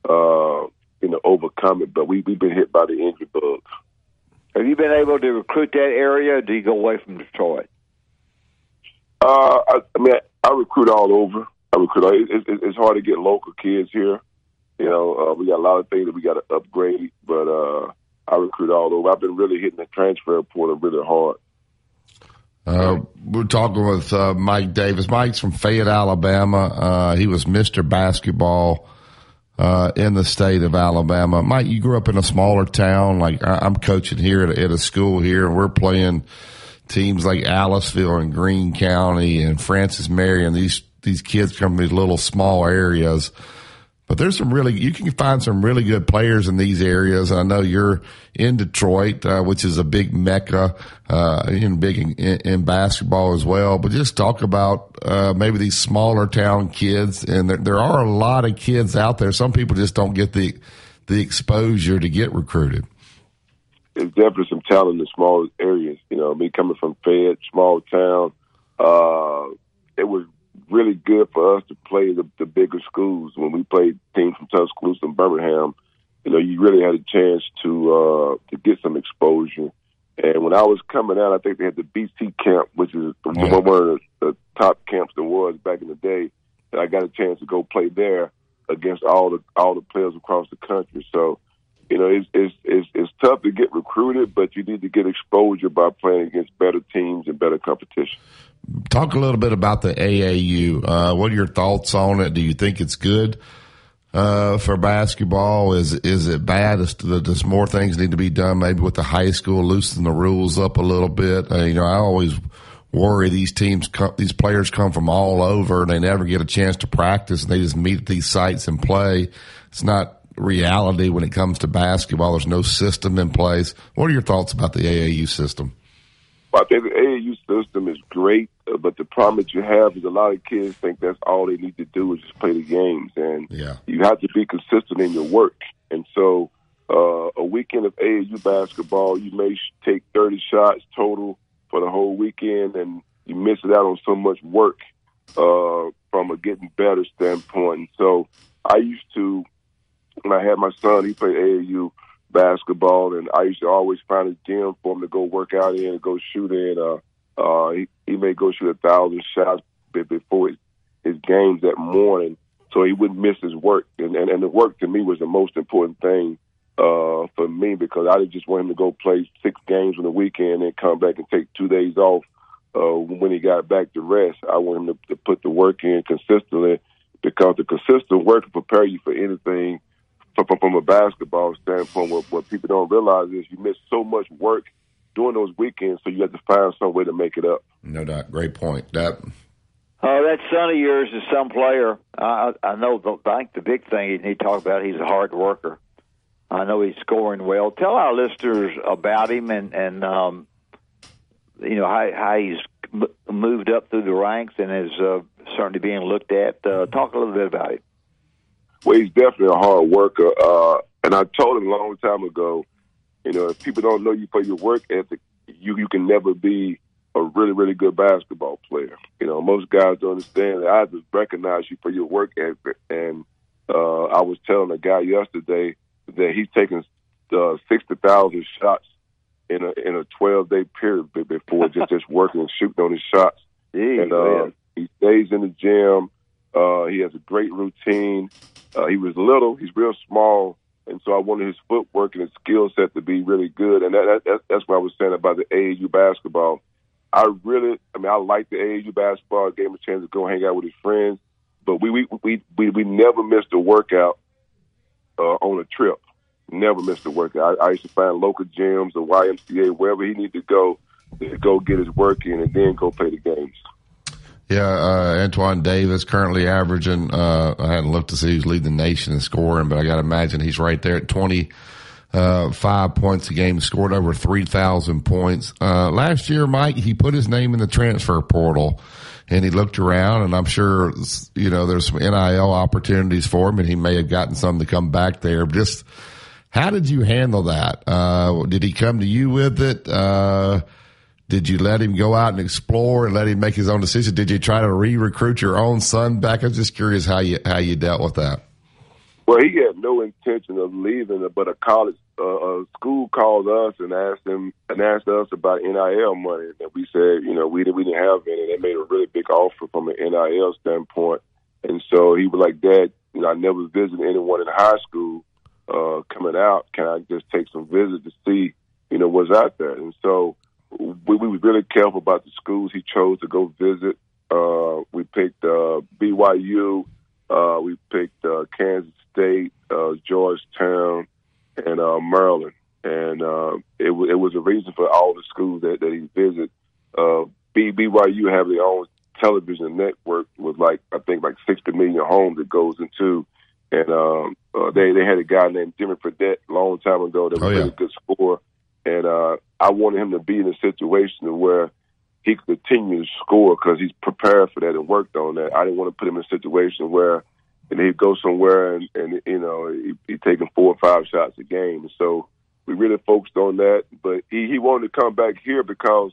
uh, you know, overcome it. But we we've been hit by the injury bug. Have you been able to recruit that area? Or do you go away from Detroit? Uh, I, I mean, I, I recruit all over. I recruit. All, it, it, it's hard to get local kids here. You know, uh, we got a lot of things that we got to upgrade, but uh, I recruit all over. I've been really hitting the transfer portal really hard. Uh, we're talking with uh, Mike Davis. Mike's from Fayette, Alabama. Uh, he was Mr. Basketball uh, in the state of Alabama. Mike, you grew up in a smaller town. Like I- I'm coaching here at a, at a school here, and we're playing teams like Aliceville and Greene County and Francis Marion. These these kids come from these little small areas. But there's some really, you can find some really good players in these areas. I know you're in Detroit, uh, which is a big mecca, uh, in big in, in basketball as well. But just talk about, uh, maybe these smaller town kids. And there, there are a lot of kids out there. Some people just don't get the, the exposure to get recruited. There's definitely some talent in small areas. You know, me coming from Fed, small town, uh, it was really good for us to play the, the bigger schools. When we played teams from Tuscaloosa and Birmingham, you know, you really had a chance to uh, to get some exposure. And when I was coming out, I think they had the BC camp, which is Yeah. one of the, the top camps there was back in the day. And I got a chance to go play there against all the all the players across the country. So, you know, it's it's it's, it's tough to get recruited, but you need to get exposure by playing against better teams and better competition. Talk a little bit about the AAU. Uh, what are your thoughts on it? Do you think it's good uh, for basketball? Is is it bad? Is, does more things need to be done? Maybe with the high school, loosen the rules up a little bit. Uh, you know, I always worry these teams, come, these players come from all over, and they never get a chance to practice. And they just meet at these sites and play. It's not reality when it comes to basketball. There's no system in place. What are your thoughts about the AAU system? Well, I think the AAU system is great, but the problem that you have is a lot of kids think that's all they need to do is just play the games, and Yeah. you have to be consistent in your work. And so, uh, a weekend of AAU basketball, you may take 30 shots total for the whole weekend, and you miss it out on so much work uh, from a getting better standpoint. And so, I used to, when I had my son, he played AAU, basketball, and I used to always find a gym for him to go work out in and go shoot in. Uh, uh, he, he may go shoot a thousand shots before his, his games that morning, so he wouldn't miss his work. And, and and the work to me was the most important thing uh, for me because I just want him to go play six games on the weekend and come back and take two days off uh, when he got back to rest. I want him to, to put the work in consistently because the consistent work will prepare you for anything from, from, from a basketball standpoint. What, what people don't realize is you miss so much work during those weekends, so you have to find some way to make it up. No doubt. Great point. That. Oh, that son of yours is some player. I I know. The, I think the big thing you need to talk about. He's a hard worker. I know he's scoring well. Tell our listeners about him and and um, you know how how he's moved up through the ranks and is uh, certainly being looked at. Uh, talk a little bit about it. Well, he's definitely a hard worker, uh, and I told him a long time ago. You know, if people don't know you for your work ethic, you you can never be a really really good basketball player. You know, most guys don't understand that. I just recognize you for your work ethic, and uh, I was telling a guy yesterday that he's taken uh, sixty thousand shots in a in a twelve day period before just just working and shooting on his shots. Yeah, and uh, he stays in the gym. Uh, he has a great routine. Uh, he was little. He's real small, and so I wanted his footwork and his skill set to be really good. And that, that, that's what I was saying about the AAU basketball. I really, I mean, I like the AAU basketball. I gave him a chance to go hang out with his friends, but we we we we, we never missed a workout uh, on a trip. Never missed a workout. I, I used to find local gyms, or YMCA, wherever he needed to go to go get his work in, and then go play the games. Yeah, uh, Antoine Davis currently averaging. Uh, I hadn't looked to see who's leading the nation in scoring, but I got to imagine he's right there at twenty uh, points a game, scored over three thousand points. Uh, last year, Mike, he put his name in the transfer portal, and he looked around, and I'm sure you know there's some NIL opportunities for him, and he may have gotten some to come back there. Just how did you handle that? Uh, did he come to you with it? Did you let him go out and explore and let him make his own decision? Did you try to re-recruit your own son back? I'm just curious how you how you dealt with that. Well, he had no intention of leaving, but a college uh, a school called us and asked him and asked us about NIL money, and we said, you know, we didn't we didn't have any. They made a really big offer from an NIL standpoint, and so he was like, "Dad, you know, I never visited anyone in high school uh, coming out. Can I just take some visits to see, you know, what's out there?" And so we, we was really careful about the schools he chose to go visit. Uh, we picked uh, BYU. Uh, we picked uh, Kansas State, uh, Georgetown, and uh, Maryland. And uh, it, w- it was a reason for all the schools that, that he visited. Uh, B- BYU have their own television network with like I think like 60 million homes it goes into. And um, uh, they they had a guy named Jimmer Fredette a long time ago that was Oh, a yeah. really good scorer. And uh, I wanted him to be in a situation where he could continue to score because he's prepared for that and worked on that. I didn't want to put him in a situation where and he'd go somewhere and, and you know he, he taking four or five shots a game. So we really focused on that. But he, he wanted to come back here because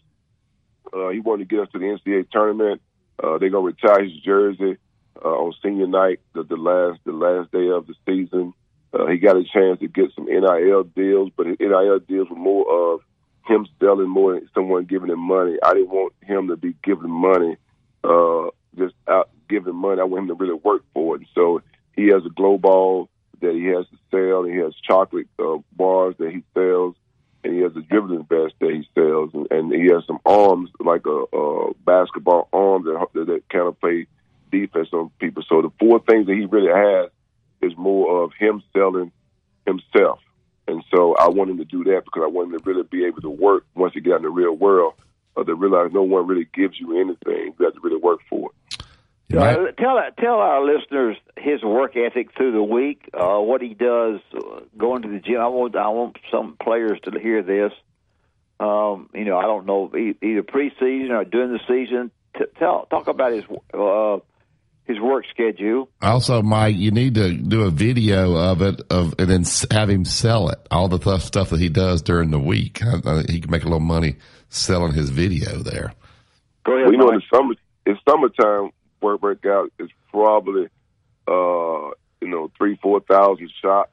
uh, he wanted to get us to the NCAA tournament. Uh, they're gonna retire his jersey uh, on senior night, the, the last the last day of the season. Uh, he got a chance to get some NIL deals, but NIL deals were more of him selling more than someone giving him money. I didn't want him to be giving money, uh, just out giving money. I want him to really work for it. So he has a glow ball that he has to sell, and he has chocolate uh, bars that he sells, and he has a dribbling vest that he sells, and, and he has some arms like a, a basketball arm that that kind of play defense on people. So the four things that he really has is more of him selling himself. And so I want him to do that because I want him to really be able to work once he get out in the real world, or to realize no one really gives you anything. You have to really work for it. Uh, tell tell our listeners his work ethic through the week, uh, what he does uh, going to the gym. I want I want some players to hear this. Um, you know, I don't know e- either preseason or during the season. T- tell talk about his uh, his work schedule. Also, Mike, you need to do a video of it, of and then have him sell it. All the tough stuff that he does during the week, he can make a little money selling his video there. Go ahead. Well, you know, in the summer, in summertime, work workout is probably, uh, you know, three, four thousand shots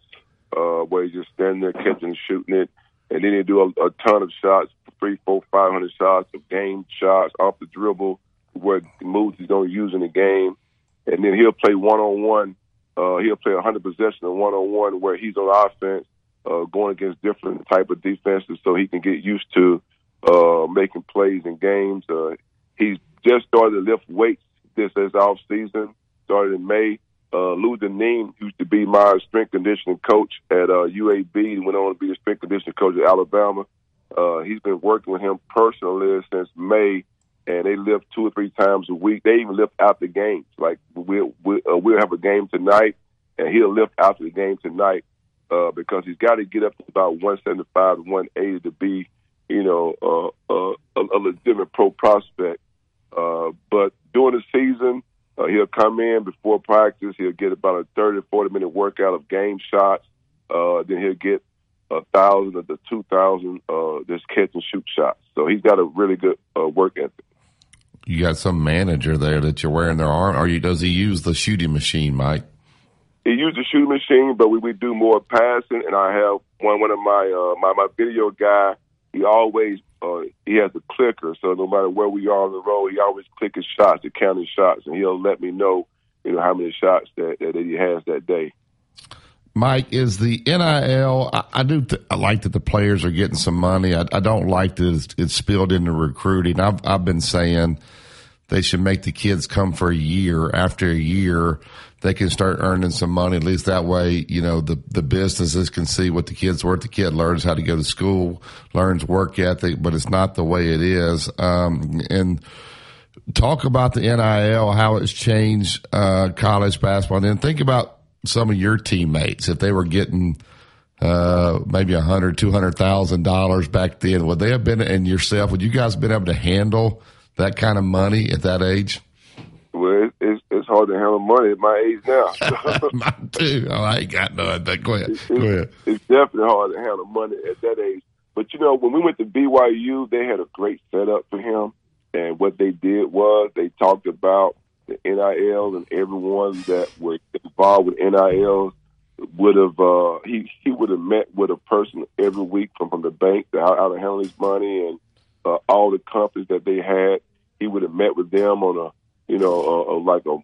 uh, where he's just standing there catching and shooting it, and then he do a, a ton of shots, three, four, five hundred shots of game shots off the dribble, where moves he's going to use in the game, and then he'll play one on one. He'll play hundred possession and one on one where he's on offense, uh, going against different type of defenses, so he can get used to uh, making plays in games. Uh, he's just started to lift weights this as off season. Started in May. Uh, Lou Dineen used to be my strength conditioning coach at uh, UAB. Went on to be the strength conditioning coach at Alabama. Uh, he's been working with him personally since May, and they lift two or three times a week. They even lift after games. Like we'll we'll, uh, we'll have a game tonight, and he'll lift after the game tonight uh, because he's got to get up to about 175 to 180 to be, you know, uh, uh, a, a legitimate pro prospect. Uh, but during the season, uh, he'll come in before practice. He'll get about a 30 40 minute workout of game shots. Uh, then he'll get a thousand of the two thousand uh, just catch and shoot shots. So he's got a really good uh, work ethic. You got some manager there that you're wearing their arm, or you, does he use the shooting machine, Mike? He uses the shooting machine, but we, we do more passing. And I have one one of my uh, my my video guy. He always uh, he has a clicker, so no matter where we are on the road, he always click his shots, the counting shots, and he'll let me know, you know, how many shots that, that he has that day. Mike, is the NIL? I, I do. Th- I like that the players are getting some money. I, I don't like that it's, it's, spilled into recruiting. I've I've been saying they should make the kids come for a year. After a year, they can start earning some money. At least that way, you know, the the businesses can see what the kid's worth. The kid learns how to go to school, learns work ethic, but it's not the way it is. Um, and talk about the NIL, how it's changed uh, college basketball, and then think about some of your teammates if they were getting uh, maybe a hundred, two hundred thousand dollars back then. Would they have been and yourself? Would you guys have been able to handle that kind of money at that age? Well, it's it's hard to handle money at my age now. Mine too. Oh, I ain't got none. But go ahead. It's, go ahead. It's definitely hard to handle money at that age. But you know, when we went to BYU, they had a great setup for him, and what they did was they talked about the NIL and everyone that were involved with NIL would have uh, he he would have met with a person every week from from the bank to how, how to handle his money and uh, all the companies that they had. He would have met with them on a you know a, a, like a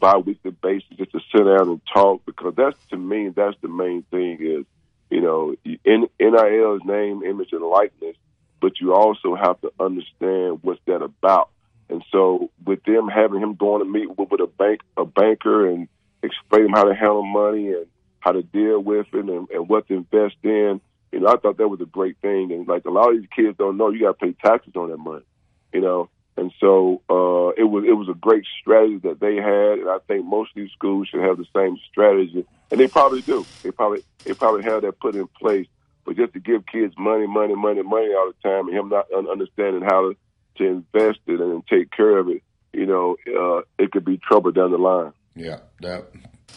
bi-weekly basis just to sit down and talk because that's to me that's the main thing is you know in NIL's name, image, and likeness, but you also have to understand what's that about and so with them having him going to meet with, with a bank a banker and explain how to handle money and how to deal with it and, and what to invest in, you know, I thought that was a great thing. And like a lot of these kids don't know, you got to pay taxes on that money, you know. And so uh, it was it was a great strategy that they had, and I think most of these schools should have the same strategy, and they probably do. They probably they probably have that put in place. But just to give kids money, money, money, money all the time, and him not understanding how to to invest it and take care of it, you know, uh, it could be trouble down the line. Yeah, that.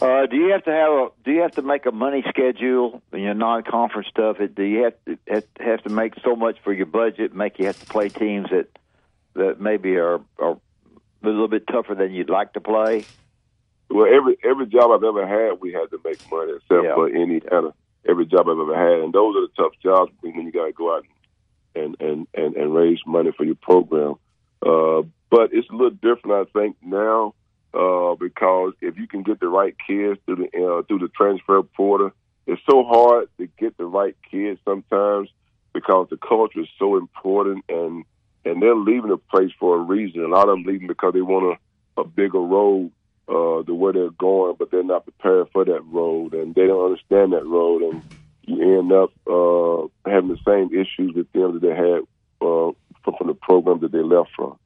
Uh, do you have to have a? Do you have to make a money schedule in your non-conference stuff? Do you have to have, have to make so much for your budget? Make you have to play teams that that maybe are, are a little bit tougher than you'd like to play. Well, every every job I've ever had, we had to make money, except Yeah. for Indiana. Every job I've ever had, and those are the tough jobs when you got to go out and and and and raise money for your program. Uh, but it's a little different, I think, now uh, because if you can get the right kids through the uh, through the transfer portal, it's so hard to get the right kids sometimes because the culture is so important, and and they're leaving the place for a reason. A lot of them leaving because they want a, a bigger road uh, to where they're going, but they're not prepared for that road, and they don't understand that road, and you end up uh, having the same issues with them that they had uh, from, from the program that they left from.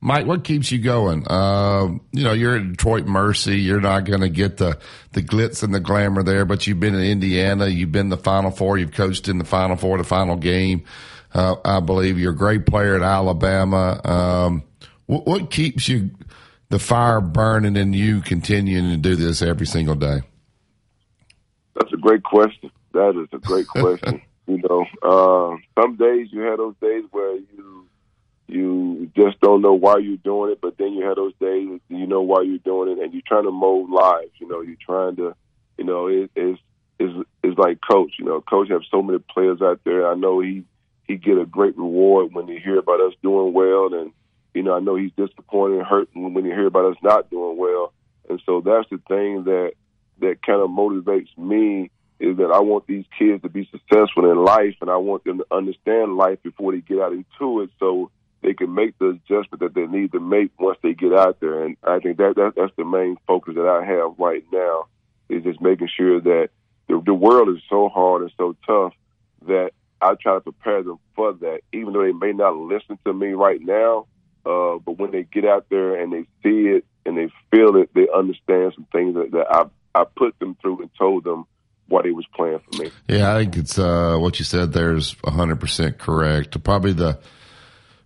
Mike, what keeps you going? Um, you know, you're at Detroit Mercy. You're not going to get the, the glitz and the glamour there, but you've been in Indiana. You've been in the Final Four. You've coached in the Final Four, the final game. Uh, I believe you're a great player at Alabama. Um, what, what keeps you the fire burning in you continuing to do this every single day? That's a great question. That is a great question. you know, uh, some days you have those days where you you just don't know why you're doing it, but then you have those days you know why you're doing it, and you're trying to mold lives. You know, you're trying to, you know, it, it's it's like Coach. You know, Coach have so many players out there. I know he he get a great reward when they hear about us doing well, and you know, I know he's disappointed and hurt when he hear about us not doing well. And so that's the thing that that kind of motivates me is that I want these kids to be successful in life, and I want them to understand life before they get out into it, so they can make the adjustment that they need to make once they get out there. And I think that, that that's the main focus that I have right now is just making sure that the, the world is so hard and so tough that I try to prepare them for that, even though they may not listen to me right now. Uh, but when they get out there and they see it and they feel it, they understand some things that, that I I put them through and told them what he was playing for me. Yeah, I think it's uh, what you said there is 100% correct. Probably the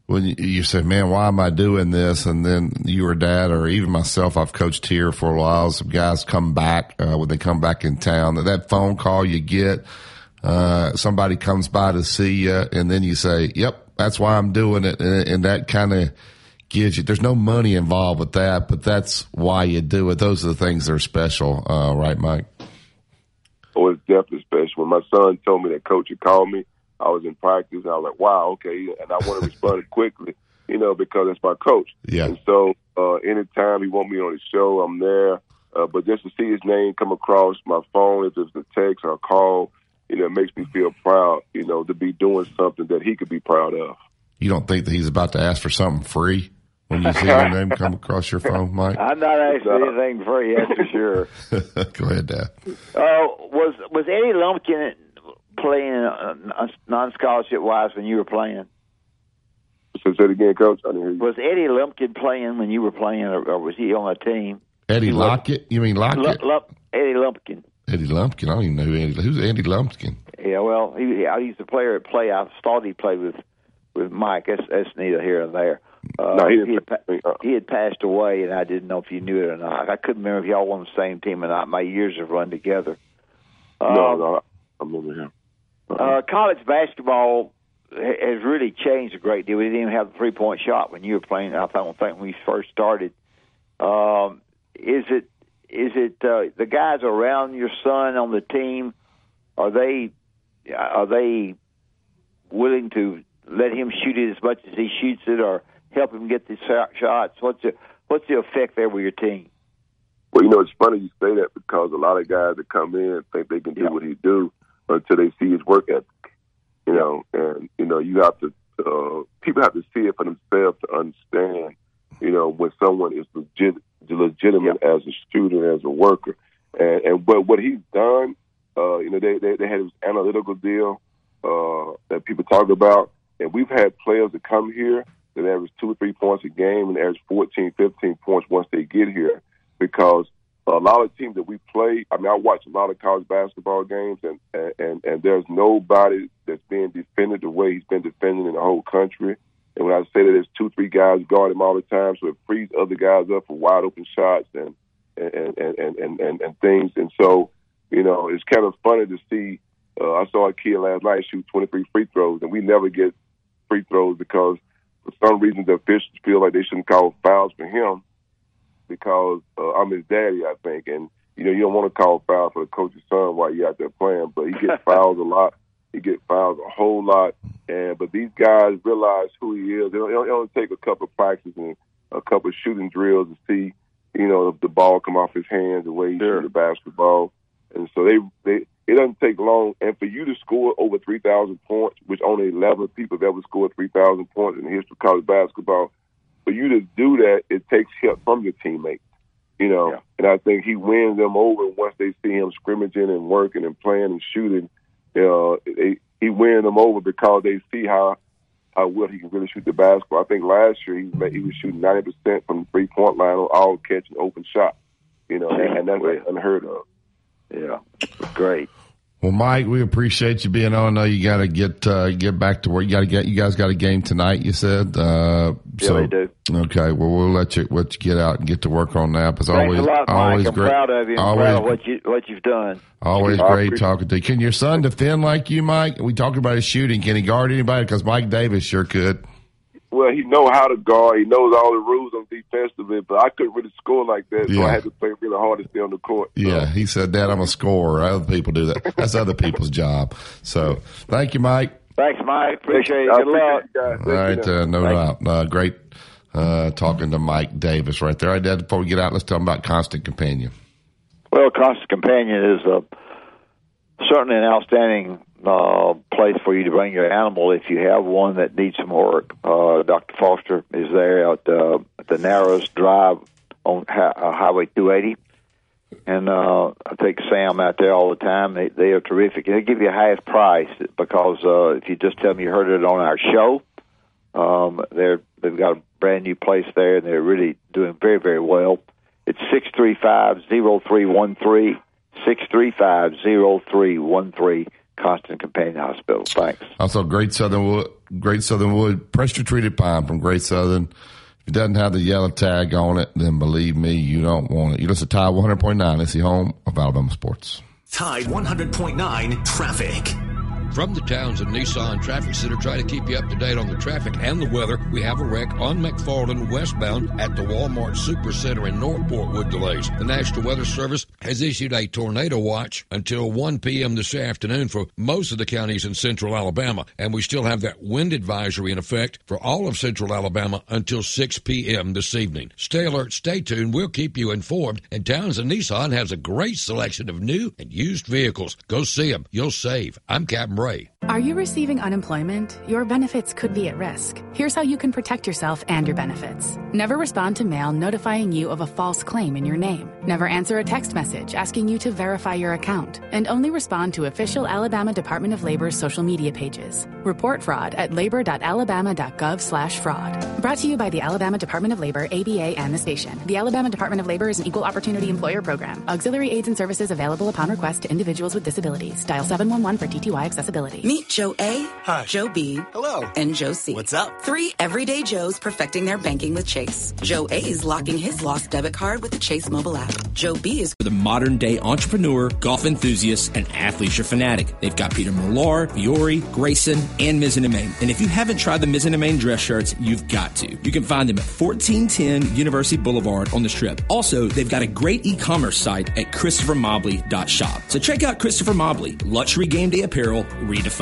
when you, say, man, why am I doing this? And then you or dad, or even myself, I've coached here for a while. Some guys come back, uh, when they come back in town, that, that phone call you get, uh, somebody comes by to see you and then you say, yep, that's why I'm doing it. And, and that kind of gives you, there's no money involved with that, but that's why you do it. Those are the things that are special, uh, right, Mike? Oh, it's definitely special. When my son told me that coach had called me, I was in practice, and I was like, "Wow, okay," and I want to respond quickly, you know, because it's my coach. Yeah. And so, uh, anytime he want me on his show, I'm there. Uh, but just to see his name come across my phone, if it's a text or a call, you know, it makes me feel proud, you know, to be doing something that he could be proud of. You don't think that he's about to ask for something free when you see your name come across your phone, Mike? I'm not asking anything free, that's for sure. Go ahead, Dad. Uh, was was Eddie Lumpkin playing uh, non-scholarship wise when you were playing? Say that again, Coach. I didn't hear you. Was Eddie Lumpkin playing when you were playing, or, or was he on a team? Eddie He Lockett? You mean Lockett? Lump, Lump, Eddie Lumpkin. Eddie Lumpkin. I don't even know who Eddie. Who's Eddie Lumpkin? Yeah, well, he, I used to play at play. I thought he played with with Mike. That's that's neither here nor there. Uh, No, he didn't had, pa- he had passed away, and I didn't know if you knew it or not. I couldn't remember if y'all were on the same team or not. My years have run together. Uh, no, no, I remember him. Uh, college basketball has really changed a great deal. We didn't even have the three point shot when you were playing. I don't think when we first started. Um, is it is it uh, the guys around your son on the team? Are they are they willing to let him shoot it as much as he shoots it, or help him get the shots? What's the what's the effect there with your team? Well, you know, it's funny you say that because a lot of guys that come in think they can do what he do until they see his work ethic. You know, and you know, you have to uh, people have to see it for themselves to understand. You know, when someone is legit, legitimate as a student, as a worker, and and but what he's done, uh, you know, they they, they had this analytical deal uh, that people talk about, and we've had players that come here that average two or three points a game and average 14, 15 points once they get here because a lot of teams that we play, I mean, I watch a lot of college basketball games, and and and there's nobody that's being defended the way he's been defended in the whole country. And when I say that, there's two, three guys guard him all the time, so it frees other guys up for wide open shots and and and and and, and, and things. And so, you know, it's kind of funny to see. Uh, I saw a kid last night shoot 23 free throws, and we never get free throws because for some reason the officials feel like they shouldn't call fouls for him because uh, I'm his daddy, I think, and you know you don't want to call foul for the coach's son while you're out there playing, but he gets fouls a lot. He gets fouls a whole lot, and but these guys realize who he is. It only, take a couple of practices and a couple of shooting drills to see, you know, if the ball come off his hands, the way he shoots the basketball, and so they they. It doesn't take long, and for you to score over three thousand points, which only eleven people have ever scored three thousand points in the history of college basketball, for you to do that, it takes help from your teammates. You know, and I think he wins them over once they see him scrimmaging and working and playing and shooting. You know, they, he wins them over because they see how how well he can really shoot the basketball. I think last year he was, he was shooting ninety percent from the three point line on all catching open shots. You know, and, and that's unheard of. Yeah, great. Well, Mike, we appreciate you being on. I know you got to get uh, get back to work. You got to get. You guys got a game tonight. You said. Uh, Yeah, so, we do. Okay. Well, we'll let you let you get out and get to work on that. Thanks always lot, always I'm great. proud of you. Always proud of what you what you've done. always I great talking to you. Can your son defend like you, Mike? We talked about his shooting. Can he guard anybody? Because Mike Davis sure could. Well, he know how to guard. He knows all the rules on defensively, but I couldn't really score like that, so Yeah. I had to play really hard to stay on the court. Yeah, he said, Dad, I'm a scorer. Other people do that. That's other people's job. So thank you, Mike. Thanks, Mike. Appreciate it. Good luck. appreciate you guys. All right, uh, no Thank doubt. Uh, great uh, talking to Mike Davis right there. All right, Dad, before we get out, let's talk about Constant Companion. Well, Constant Companion is uh, certainly an outstanding uh, place for you to bring your animal if you have one that needs some work. Uh, Dr. Foster is there at, uh, the Narrows Drive on hi- uh, Highway 280. And uh, I take Sam out there all the time. They, they are terrific. They give you a half price because uh, if you just tell them you heard it on our show, um, they're they've got a brand new place there, and they're really doing very very well. It's six three five zero three one three six three five zero three one three. Constant Companion Hospital. Thanks. Also, Great Southern Wood, Great Southern Wood, pressure treated pine from Great Southern. If it doesn't have the yellow tag on it, then believe me, you don't want it. You listen to Tide 100.9. It's the home of Alabama sports. Tide 100.9 traffic. From the Townsend Nissan Traffic Center, try to keep you up to date on the traffic and the weather. We have a wreck on McFarland westbound at the Walmart Supercenter in Northport with delays. The National Weather Service has issued a tornado watch until 1 p.m. this afternoon for most of the counties in central Alabama, and we still have that wind advisory in effect for all of central Alabama until 6 p.m. this evening. Stay alert, stay tuned. We'll keep you informed. And Townsend Nissan has a great selection of new and used vehicles. Go see them. You'll save. I'm Captain Ray. Are you receiving unemployment? Your benefits could be at risk. Here's how you can protect yourself and your benefits. Never respond to mail notifying you of a false claim in your name. Never answer a text message asking you to verify your account. And only respond to official Alabama Department of Labor's social media pages. Report fraud at labor.alabama.gov slash fraud. Brought to you by the Alabama Department of Labor, ABA, and the station. The Alabama Department of Labor is an equal opportunity employer program. Auxiliary aids and services available upon request to individuals with disabilities. Dial 711 for TTY accessibility. Meet Joe A, Hi. Joe B, hello, and Joe C. What's up? Three everyday Joes perfecting their banking with Chase. Joe A is locking his lost debit card with the Chase mobile app. Joe B is For the modern day entrepreneur, golf enthusiast, and athleisure fanatic. They've got Peter Millar, Fiore, Greyson, and Mizzen and Main. And if you haven't tried the Mizzen and Main dress shirts, you've got to. You can find them at 1410 University Boulevard on the Strip. Also, they've got a great e-commerce site at christophermobley.shop. So check out Christopher Mobley, luxury game day apparel redefined.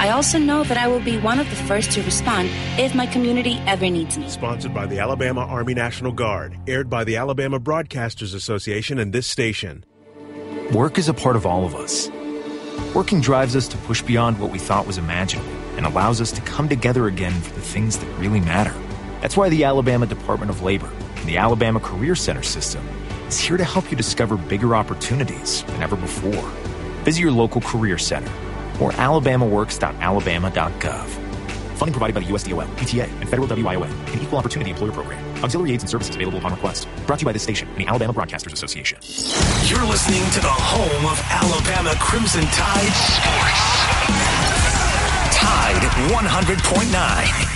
I also know that I will be one of the first to respond if my community ever needs me. Sponsored by the Alabama Army National Guard. Aired by the Alabama Broadcasters Association and this station. Work is a part of all of us. Working drives us to push beyond what we thought was imaginable and allows us to come together again for the things that really matter. That's why the Alabama Department of Labor and the Alabama Career Center system is here to help you discover bigger opportunities than ever before. Visit your local career center or alabamaworks.alabama.gov. Funding provided by the USDOL, ETA, and Federal WIOA, an equal opportunity employer program. Auxiliary aids and services available upon request. Brought to you by this station and the Alabama Broadcasters Association. You're listening to the home of Alabama Crimson Tide Sports. Tide 100.9.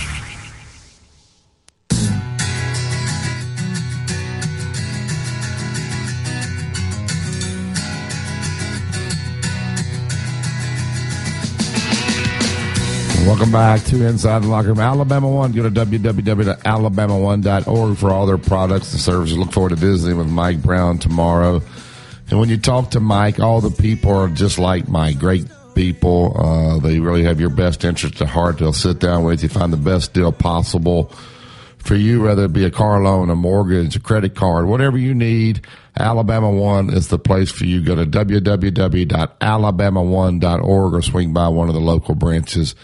Welcome back to Inside the Locker Room. Alabama One. Go to www.alabama1.org for all their products and services. Look forward to visiting with Mike Brown tomorrow. And when you talk to Mike, all the people are just like Mike. Great people. Uh, they really have your best interest at heart. They'll sit down with you, find the best deal possible for you, whether it be a car loan, a mortgage, a credit card, whatever you need. Alabama One is the place for you. Go to www.alabama1.org or swing by one of the local branches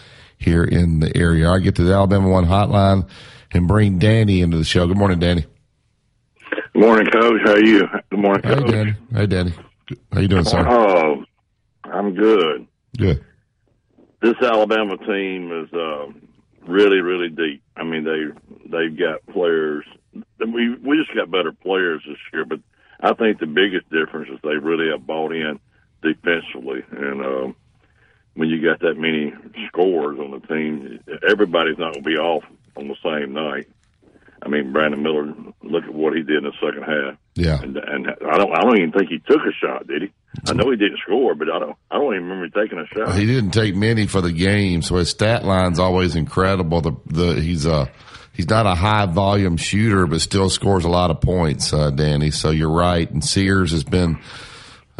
here in the area. I get to the Alabama One hotline and bring Danny into the show. Good morning, Danny. Good morning, Coach. How are you? Good morning, Hey, Coach. Danny. Hey, Danny. How you doing, sir? Oh, I'm good. Good. This Alabama team is uh, really, really deep. I mean, they they've got players. We we just got better players this year, but I think the biggest difference is they really have bought in defensively, and um, when you got that many scores on the team, everybody's not going to be off on the same night. I mean, Brandon Miller, look at what he did in the second half. Yeah, and, and I don't, I don't even think he took a shot, did he? I know he didn't score, but I don't, I don't even remember taking a shot. He didn't take many for the game, so his stat line's always incredible. The, the he's a he's not a high volume shooter, but still scores a lot of points, uh, Danny. So you're right. And Sears has been.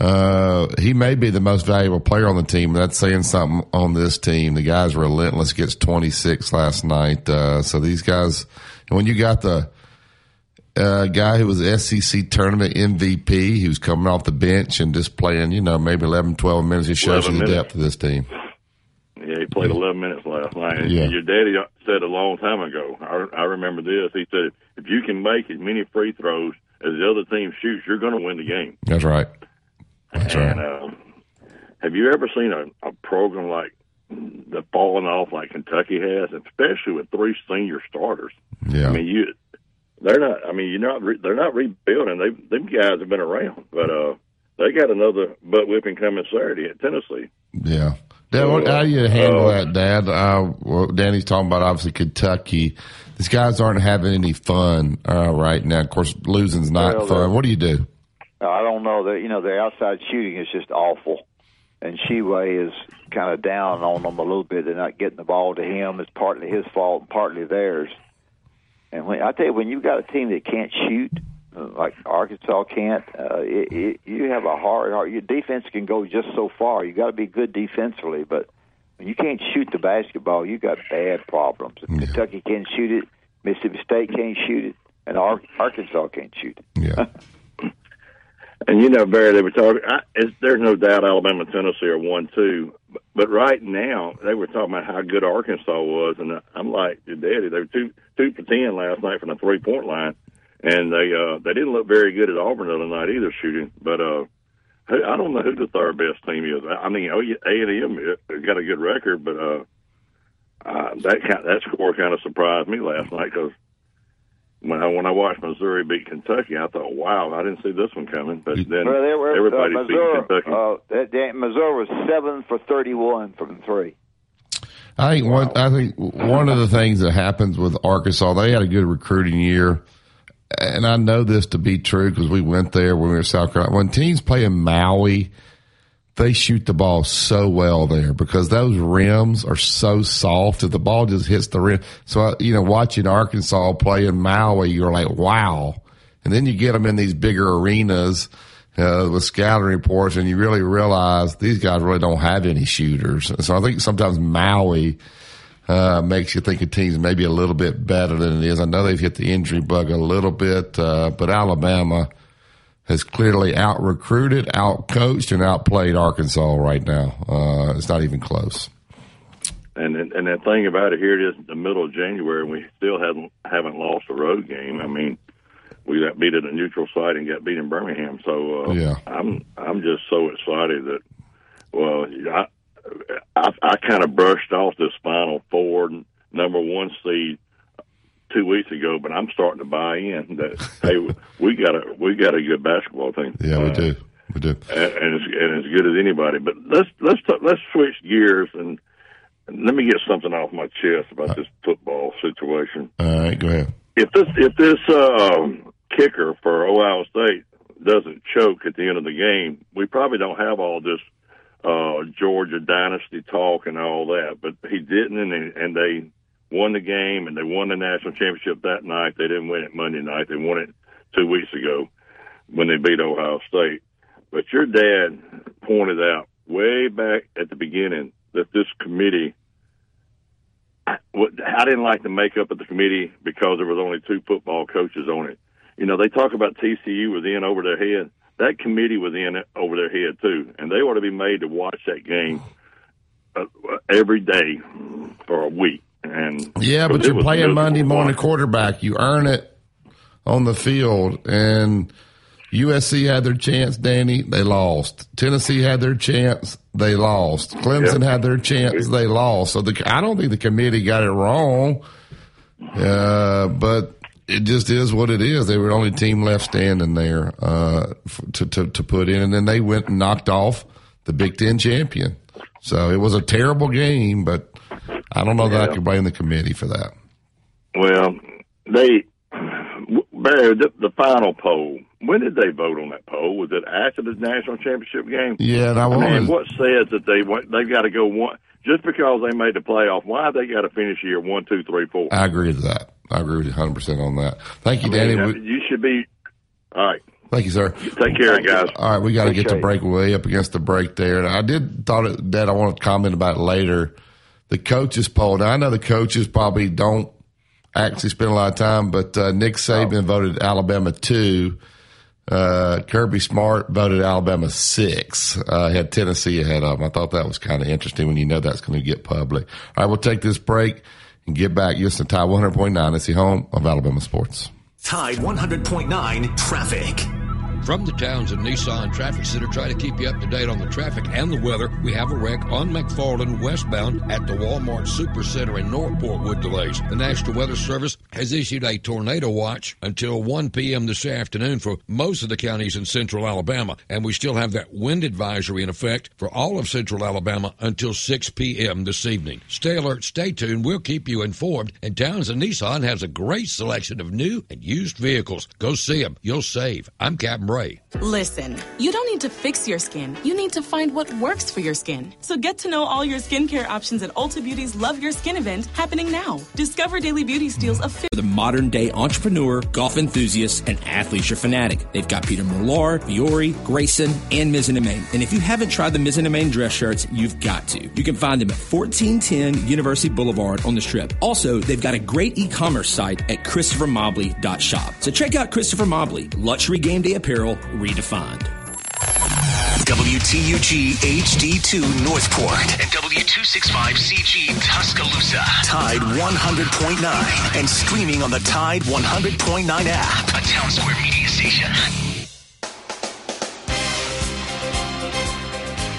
Uh, he may be the most valuable player on the team. That's saying something on this team. The guy's relentless. Gets 26 last night. Uh, so these guys, and when you got the uh, guy who was SEC tournament MVP, he was coming off the bench and just playing, you know, maybe 11, 12 minutes, it shows you the minutes. depth of this team. Yeah, he played 11 minutes last night. Yeah. Your daddy said a long time ago. I, I remember this. He said, "If you can make as many free throws as the other team shoots, you're going to win the game." That's right. That's and right. um, have you ever seen a, a program like the falling off like Kentucky has, especially with three senior starters? Yeah. I mean, you they're not. I mean, you're not. Re, they're not rebuilding. They them guys have been around, but uh, they got another butt whipping coming Saturday at Tennessee. Yeah. Dad, what, how do you handle that, Dad? Uh, well, Danny's talking about obviously Kentucky. These guys aren't having any fun uh, right now. Of course, losing's not Well, fun. What do you do? I don't know that you know their outside shooting is just awful, and Tshiebwe is kind of down on them a little bit. They're not getting the ball to him. It's partly his fault, and partly theirs. And when I tell you, when you've got a team that can't shoot, uh, like Arkansas can't, uh, it, it, you have a hard, hard. Your defense can go just so far. You got to be good defensively, but when you can't shoot the basketball, you got bad problems. If Kentucky can't shoot it, Mississippi State can't shoot it, and Ar- Arkansas can't shoot it. Yeah. And you know, Barry, they were talking. I, there's no doubt Alabama, and Tennessee are one two. But, but right now, they were talking about how good Arkansas was, and I'm like, daddy, they were two two for ten last night from the three point line, and they uh they didn't look very good at Auburn the other night either shooting. But uh, I don't know who the third best team is. I mean, A and M got a good record, but uh, uh that kind that score kind of surprised me last night because when I when I watched Missouri beat Kentucky, I thought, wow, I didn't see this one coming. But then Well, they were, everybody uh, beat Kentucky. uh, that, that, Missouri was seven for thirty-one from three. I think one. I think one of the things that happens with Arkansas, they had a good recruiting year, and I know this to be true because we went there when we were South Carolina. When teams play in Maui, they shoot the ball so well there because those rims are so soft that the ball just hits the rim. So uh, you know, watching Arkansas play in Maui, you're like, wow. And then you get them in these bigger arenas uh, with scouting reports, and you really realize these guys really don't have any shooters. So I think sometimes Maui uh, makes you think a team's maybe a little bit better than it is. I know they've hit the injury bug a little bit, uh, but Alabama has clearly out recruited, out coached, and outplayed Arkansas right now. Uh, it's not even close. And and the thing about it, here it is, the middle of January, and we still haven't haven't lost a road game. I mean, we got beat at a neutral site and got beat in Birmingham. So uh, Yeah. I'm I'm just so excited that well, I I, I kind of brushed off this Final Four number one seed two weeks ago, but I'm starting to buy in that hey, we got a we got a good basketball team. Yeah, we Uh, do. We do. and, and, as, and as good as anybody. But let's let's let's switch gears and, and let me get something off my chest about this football situation. All right, go ahead. If this if this um, kicker for Ohio State doesn't choke at the end of the game, we probably don't have all this uh, Georgia dynasty talk and all that. But he didn't, and and they won the game and they won the national championship that night. They didn't win it Monday night. They won it two weeks ago when they beat Ohio State. But your dad pointed out way back at the beginning that this committee, I didn't like the makeup of the committee because there was only two football coaches on it. You know, they talk about TCU was in over their head. That committee was in over their head too, and they ought to be made to watch that game uh, every day for a week. And Yeah, but you're playing Monday morning quarterback. You earn it on the field. And USC had their chance, Danny. They lost. Tennessee had their chance. They lost. Clemson Yep. had their chance. They lost. So the, I don't think the committee got it wrong. Uh, but it just is what it is. They were the only team left standing there uh, to, to to put in, and then they went and knocked off the Big Ten champion. So it was a terrible game, but I don't know that I can blame the committee for that. Well, they Barry the, the final poll. When did they vote on that poll? Was it after the national championship game? Yeah, that I was. mean, what says that they want they've got to go one just because they made the playoff? Why have they got to finish here one, two, three, four? I agree with that. I agree with you 100 percent on that. Thank you, I mean, Danny. you should be all right. Thank you, sir. Take care, guys. All right, we got to get Appreciate break. Way up against the break there. And I did thought that I want to comment about it later. The coaches poll. Now I know the coaches probably don't actually spend a lot of time, but uh, Nick Saban voted Alabama two. Uh, Kirby Smart voted Alabama six. Uh, had Tennessee ahead of them. I thought that was kind of interesting when you know that's going to get public. All right, we'll take this break and get back. You listen to Tide 100.9. It's the home of Alabama sports. Tide 100.9 traffic. From the Townsend Nissan Traffic Center, try to keep you up to date on the traffic and the weather. We have a wreck on McFarland westbound at the Walmart Supercenter in Northport with delays. The National Weather Service has issued a tornado watch until 1 p.m. this afternoon for most of the counties in central Alabama, and we still have that wind advisory in effect for all of central Alabama until 6 p.m. this evening. Stay alert, stay tuned. We'll keep you informed. And Townsend Nissan has a great selection of new and used vehicles. Go see them. You'll save. I'm Captain Bray. Listen, you don't need to fix your skin. You need to find what works for your skin. So get to know all your skincare options at Ulta Beauty's Love Your Skin event happening now. Discover Daily Beauty steals of For the modern day entrepreneur, golf enthusiast, and athleisure fanatic. They've got Peter Millar, Vuori, Greyson, and Mizzen And if you haven't tried the Mizzen dress shirts, you've got to. You can find them at 1410 University Boulevard on the strip. Also, they've got a great e-commerce site at christophermobley.shop. So check out Christopher Mobley, luxury game day apparel redefined. WTUG HD2 Northport and W265CG Tuscaloosa. Tide 100.9 and streaming on the Tide 100.9 app. A Town Square media station.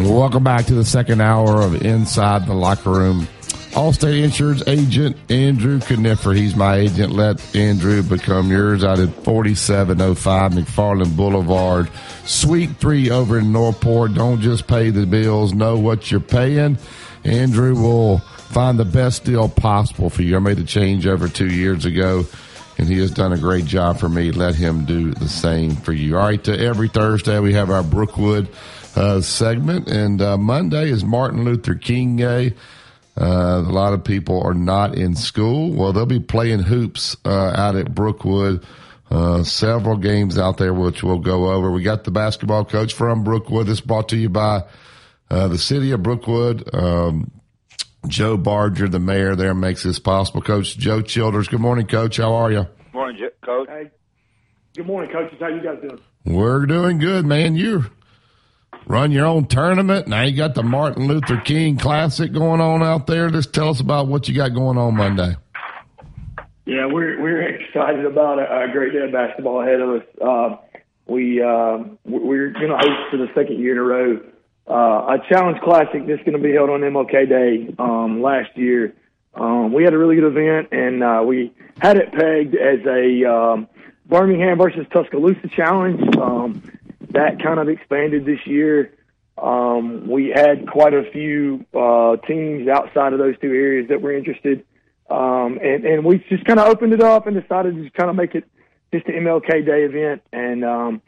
Welcome back to the second hour of Inside the Locker Room. Allstate Insurance agent Andrew Kniffer. He's my agent. Let Andrew become yours out at 4705 McFarland Boulevard, Suite 3 over in Northport. Don't just pay the bills, know what you're paying. Andrew will find the best deal possible for you. I made a change over two years ago, and he has done a great job for me. Let him do the same for you. All right, uh, every Thursday we have our Brookwood uh, segment, and uh, Monday is Martin Luther King Day. Uh, a lot of people are not in school. Well, they'll be playing hoops uh, out at Brookwood. Uh, several games out there, which we'll go over. We got the basketball coach from Brookwood. This brought to you by uh, the city of Brookwood. Um, Joe Barger, the mayor there, makes this possible. Coach Joe Childers. Good morning, Coach. How are you? Morning, Coach. Hey, good morning, coaches. How you guys doing? We're doing good, man. You run your own tournament. Now you got the Martin Luther King Classic going on out there. Just tell us about what you got going on Monday. Yeah, we're we're excited about a, a great day of basketball ahead of us. Uh, we uh, we're going to host for the second year in a row uh, a challenge classic that's going to be held on MLK Day. Um, last year, um, we had a really good event, and uh, we had it pegged as a um, Birmingham versus Tuscaloosa challenge. Um, that kind of expanded this year. Um, we had quite a few uh, teams outside of those two areas that were interested, um, and, and we just kind of opened it up and decided to kind of make it just an MLK Day event and um,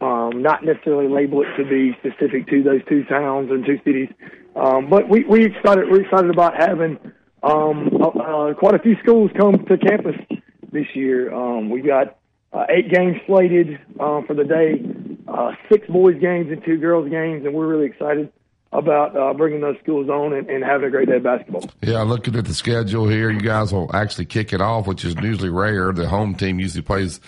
um, not necessarily label it to be specific to those two towns and two cities. Um, but we we excited we're excited about having um, uh, quite a few schools come to campus this year. Um, we got uh, eight games slated um, for the day, uh, six boys games and two girls games, and we're really excited about uh, bringing those schools on and, and having a great day of basketball. Yeah, looking at the schedule here, you guys will actually kick it off, which is usually rare. The home team usually plays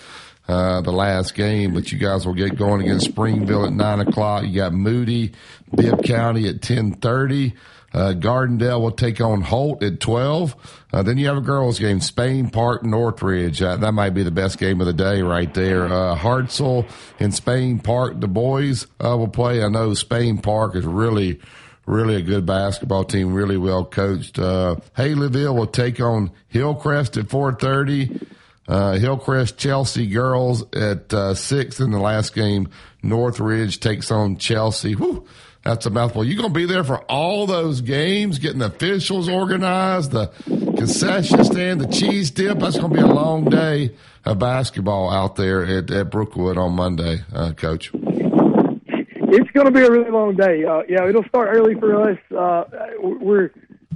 uh, the last game, but you guys will get going against Springville at nine o'clock. You got Moody, Bibb County at ten thirty. Uh, Gardendale will take on Holt at 12. Uh, then you have a girls game, Spain Park, Northridge. Uh, that might be the best game of the day right there. Uh, Hartselle and Spain Park, the boys uh, will play. I know Spain Park is really, really a good basketball team, really well coached. Uh, Haleyville will take on Hillcrest at 430. Uh, Hillcrest Chelsea girls at uh, six in the last game. Northridge takes on Chelsea. Whew, that's a mouthful. You to be there for all those games, getting the officials organized, the concession stand, the cheese dip. That's to be a long day of basketball out there at, at Brookwood on Monday, uh, Coach. It's to be a really long day. Uh, yeah, it'll start early for us. Uh, we're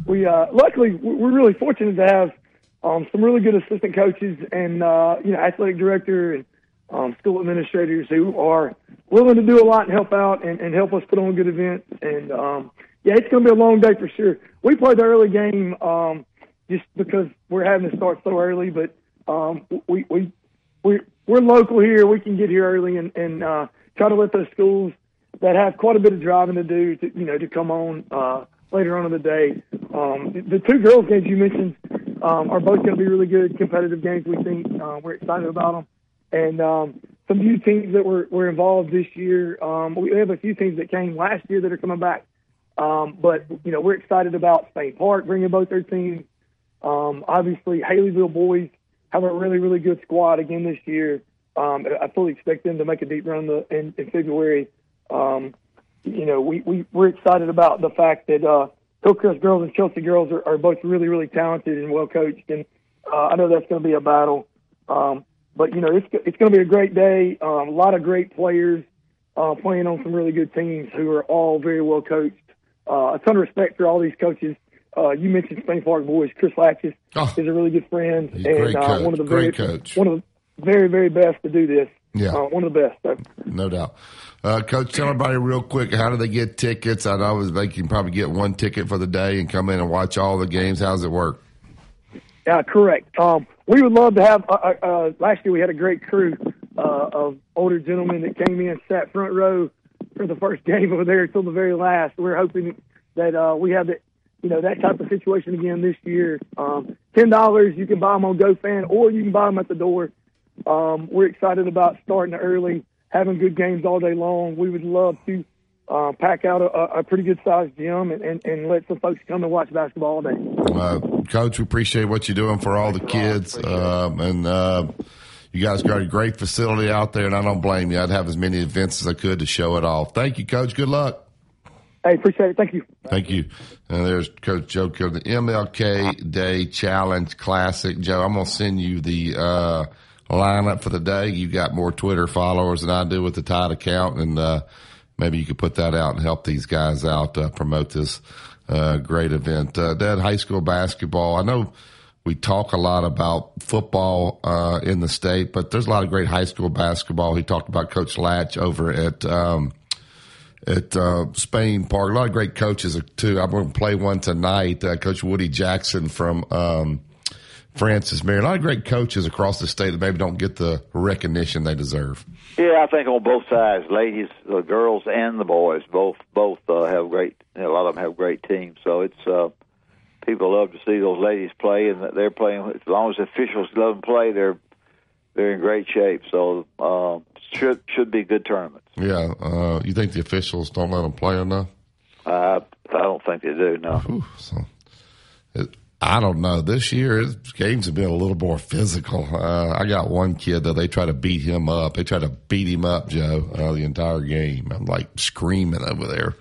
we uh, luckily we're really fortunate to have um, some really good assistant coaches and uh, you know athletic director and um, school administrators who are willing to do a lot and help out and, and help us put on a good events. And um, yeah, it's going to be a long day for sure. We played the early game um, just because we're having to start so early, but um, we we we we're local here. We can get here early and, and uh, try to let those schools that have quite a bit of driving to do to you know to come on uh, later on in the day. Um, the, the two girls games you mentioned um, are both going to be really good competitive games. We think uh, we're excited about them, and um, some new teams that were, were involved this year. Um, we have a few teams that came last year that are coming back, um, but you know we're excited about Spain Park bringing both their teams. Um, obviously, Haleyville boys have a really really good squad again this year. Um, I fully expect them to make a deep run the, in, in February. Um, you know, we, we, we're excited about the fact that uh, Hillcrest girls and Chelsea girls are, are both really, really talented and well coached. And uh, I know that's going to be a battle. Um, but, you know, it's, it's going to be a great day. Um, a lot of great players uh, playing on some really good teams who are all very well coached. Uh, a ton of respect for all these coaches. Uh, you mentioned Spain Park boys. Chris Latches oh, is a really good friend and uh, one of the very, coach. one of the very, very best to do this. Yeah. Uh, one of the best. So. No doubt. Uh, Coach, tell everybody real quick how do they get tickets? I know they can probably get one ticket for the day and come in and watch all the games. How does it work? Yeah, correct. Um, we would love to have. Uh, uh, uh last year we had a great crew uh, of older gentlemen that came in, sat front row for the first game over there until the very last. We're hoping that uh, we have that, you know, that type of situation again this year. Um, Ten dollars, you can buy them on GoFan, or you can buy them at the door. Um, we're excited about starting early, having good games all day long. We would love to uh, pack out a, a pretty good sized gym and, and, and, let some folks come and watch basketball all day. Uh, Coach, we appreciate what you're doing for all the kids. Um, and uh, you guys got a great facility out there, and I don't blame you. I'd have as many events as I could to show it off. Thank you, Coach. Good luck. Hey, appreciate it. Thank you. Thank you. And there's Coach Joe Kill, the MLK Day Challenge Classic. Joe, I'm going to send you the uh, lineup for the day. You got more Twitter followers than I do with the Tide account, and uh, maybe you could put that out and help these guys out uh, promote this uh, great event. Uh, Dad, high school basketball. I know we talk a lot about football uh, in the state, but there's a lot of great high school basketball. He talked about Coach Latch over at. Um, at uh, Spain Park, a lot of great coaches too. I'm going to play one tonight. Uh, Coach Woody Jackson from um, Francis Mary. A lot of great coaches across the state that maybe don't get the recognition they deserve. Yeah, I think on both sides, ladies, the girls, and the boys, both both uh, have great. A lot of them have great teams. So it's uh, people love to see those ladies play, and they're playing. As long as the officials let them play, they're they're in great shape. So uh, should should be good tournaments. Yeah, uh, you think the officials don't let them play enough? Uh, I don't think they do. No. Whew, so it, I don't know. This year, games have been a little more physical. Uh, I got one kid that they try to beat him up. They try to beat him up, Joe, uh, the entire game. I'm like screaming over there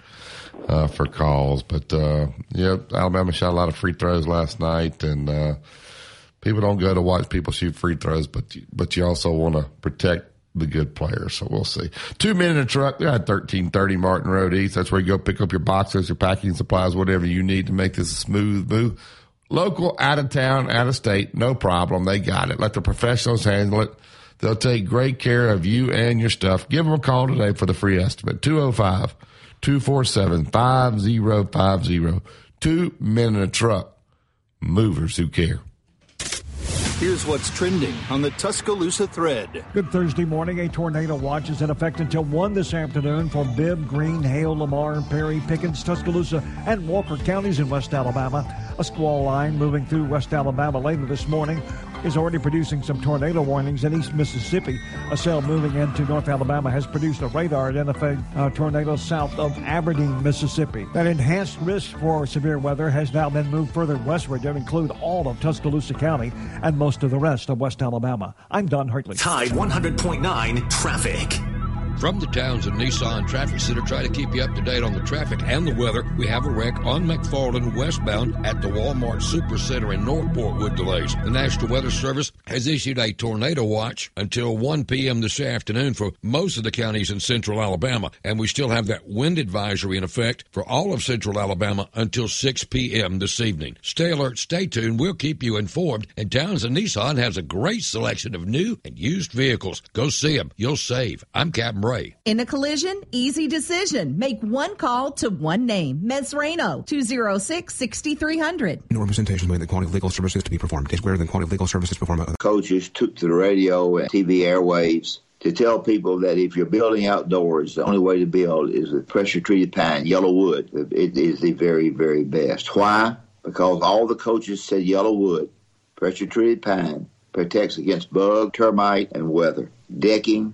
uh, for calls. But uh, yeah, Alabama shot a lot of free throws last night, and uh, people don't go to watch people shoot free throws, but but you also want to protect the good players. So we'll see. Two men in a truck. They're at thirteen thirty Martin Road East. That's where you go pick up your boxes, your packing supplies, whatever you need to make this a smooth move. Local, out of town, out of state, no problem. They got it. Let the professionals handle it. They'll take great care of you and your stuff. Give them a call today for the free estimate. 205 247 5050. Two men in a truck. Movers who care. Here's what's trending on the Tuscaloosa thread. Good Thursday morning. A tornado watch is in effect until 1 this afternoon for Bibb, Greene, Hale, Lamar, Perry, Pickens, Tuscaloosa, and Walker counties in West Alabama. A squall line moving through West Alabama later this morning is already producing some tornado warnings in East Mississippi. A cell moving into North Alabama has produced a radar identifying uh, a tornado south of Aberdeen, Mississippi. That enhanced risk for severe weather has now been moved further westward to include all of Tuscaloosa County and most of the rest of West Alabama. I'm Don Hartley. Tide 100.9 traffic. From the Townsend Nissan Traffic Center, try to keep you up to date on the traffic and the weather. We have a wreck on McFarland westbound at the Walmart Supercenter in Northport with delays. The National Weather Service has issued a tornado watch until 1 p.m. this afternoon for most of the counties in central Alabama, and we still have that wind advisory in effect for all of central Alabama until 6 p.m. this evening. Stay alert, stay tuned. We'll keep you informed. And Townsend Nissan has a great selection of new and used vehicles. Go see them. You'll save. I'm Captain Ray. In a collision, easy decision. Make one call to one name. Mesrano, 206-6300. No representation made that quality legal services to be performed is greater than quality legal services performed. by- Coaches took to the radio and TV airwaves to tell people that if you're building outdoors, the only way to build is with pressure treated pine, YellaWood. It is the very, very best. Why? Because all the coaches said YellaWood, pressure treated pine, protects against bug, termite, and weather. Decking,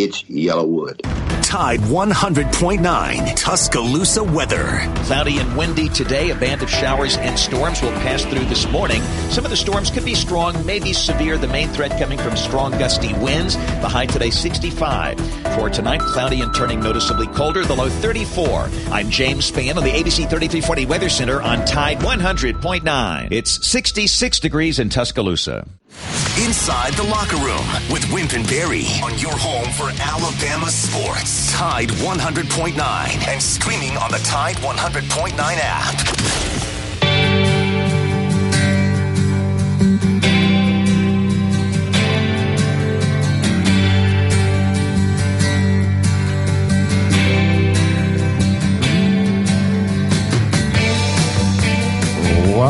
It's YellaWood. Tide 100.9 Tuscaloosa weather. Cloudy and windy today. A band of showers and storms will pass through this morning. Some of the storms could be strong, maybe severe. The main threat coming from strong gusty winds. The high today 65. For tonight, cloudy and turning noticeably colder. The low 34. I'm James Spann on the ABC 3340 Weather Center on Tide 100.9. It's 66 degrees in Tuscaloosa. Inside the locker room with Wimp and Barry on your home for Alabama sports. Tide 100.9 and streaming on the Tide 100.9 app.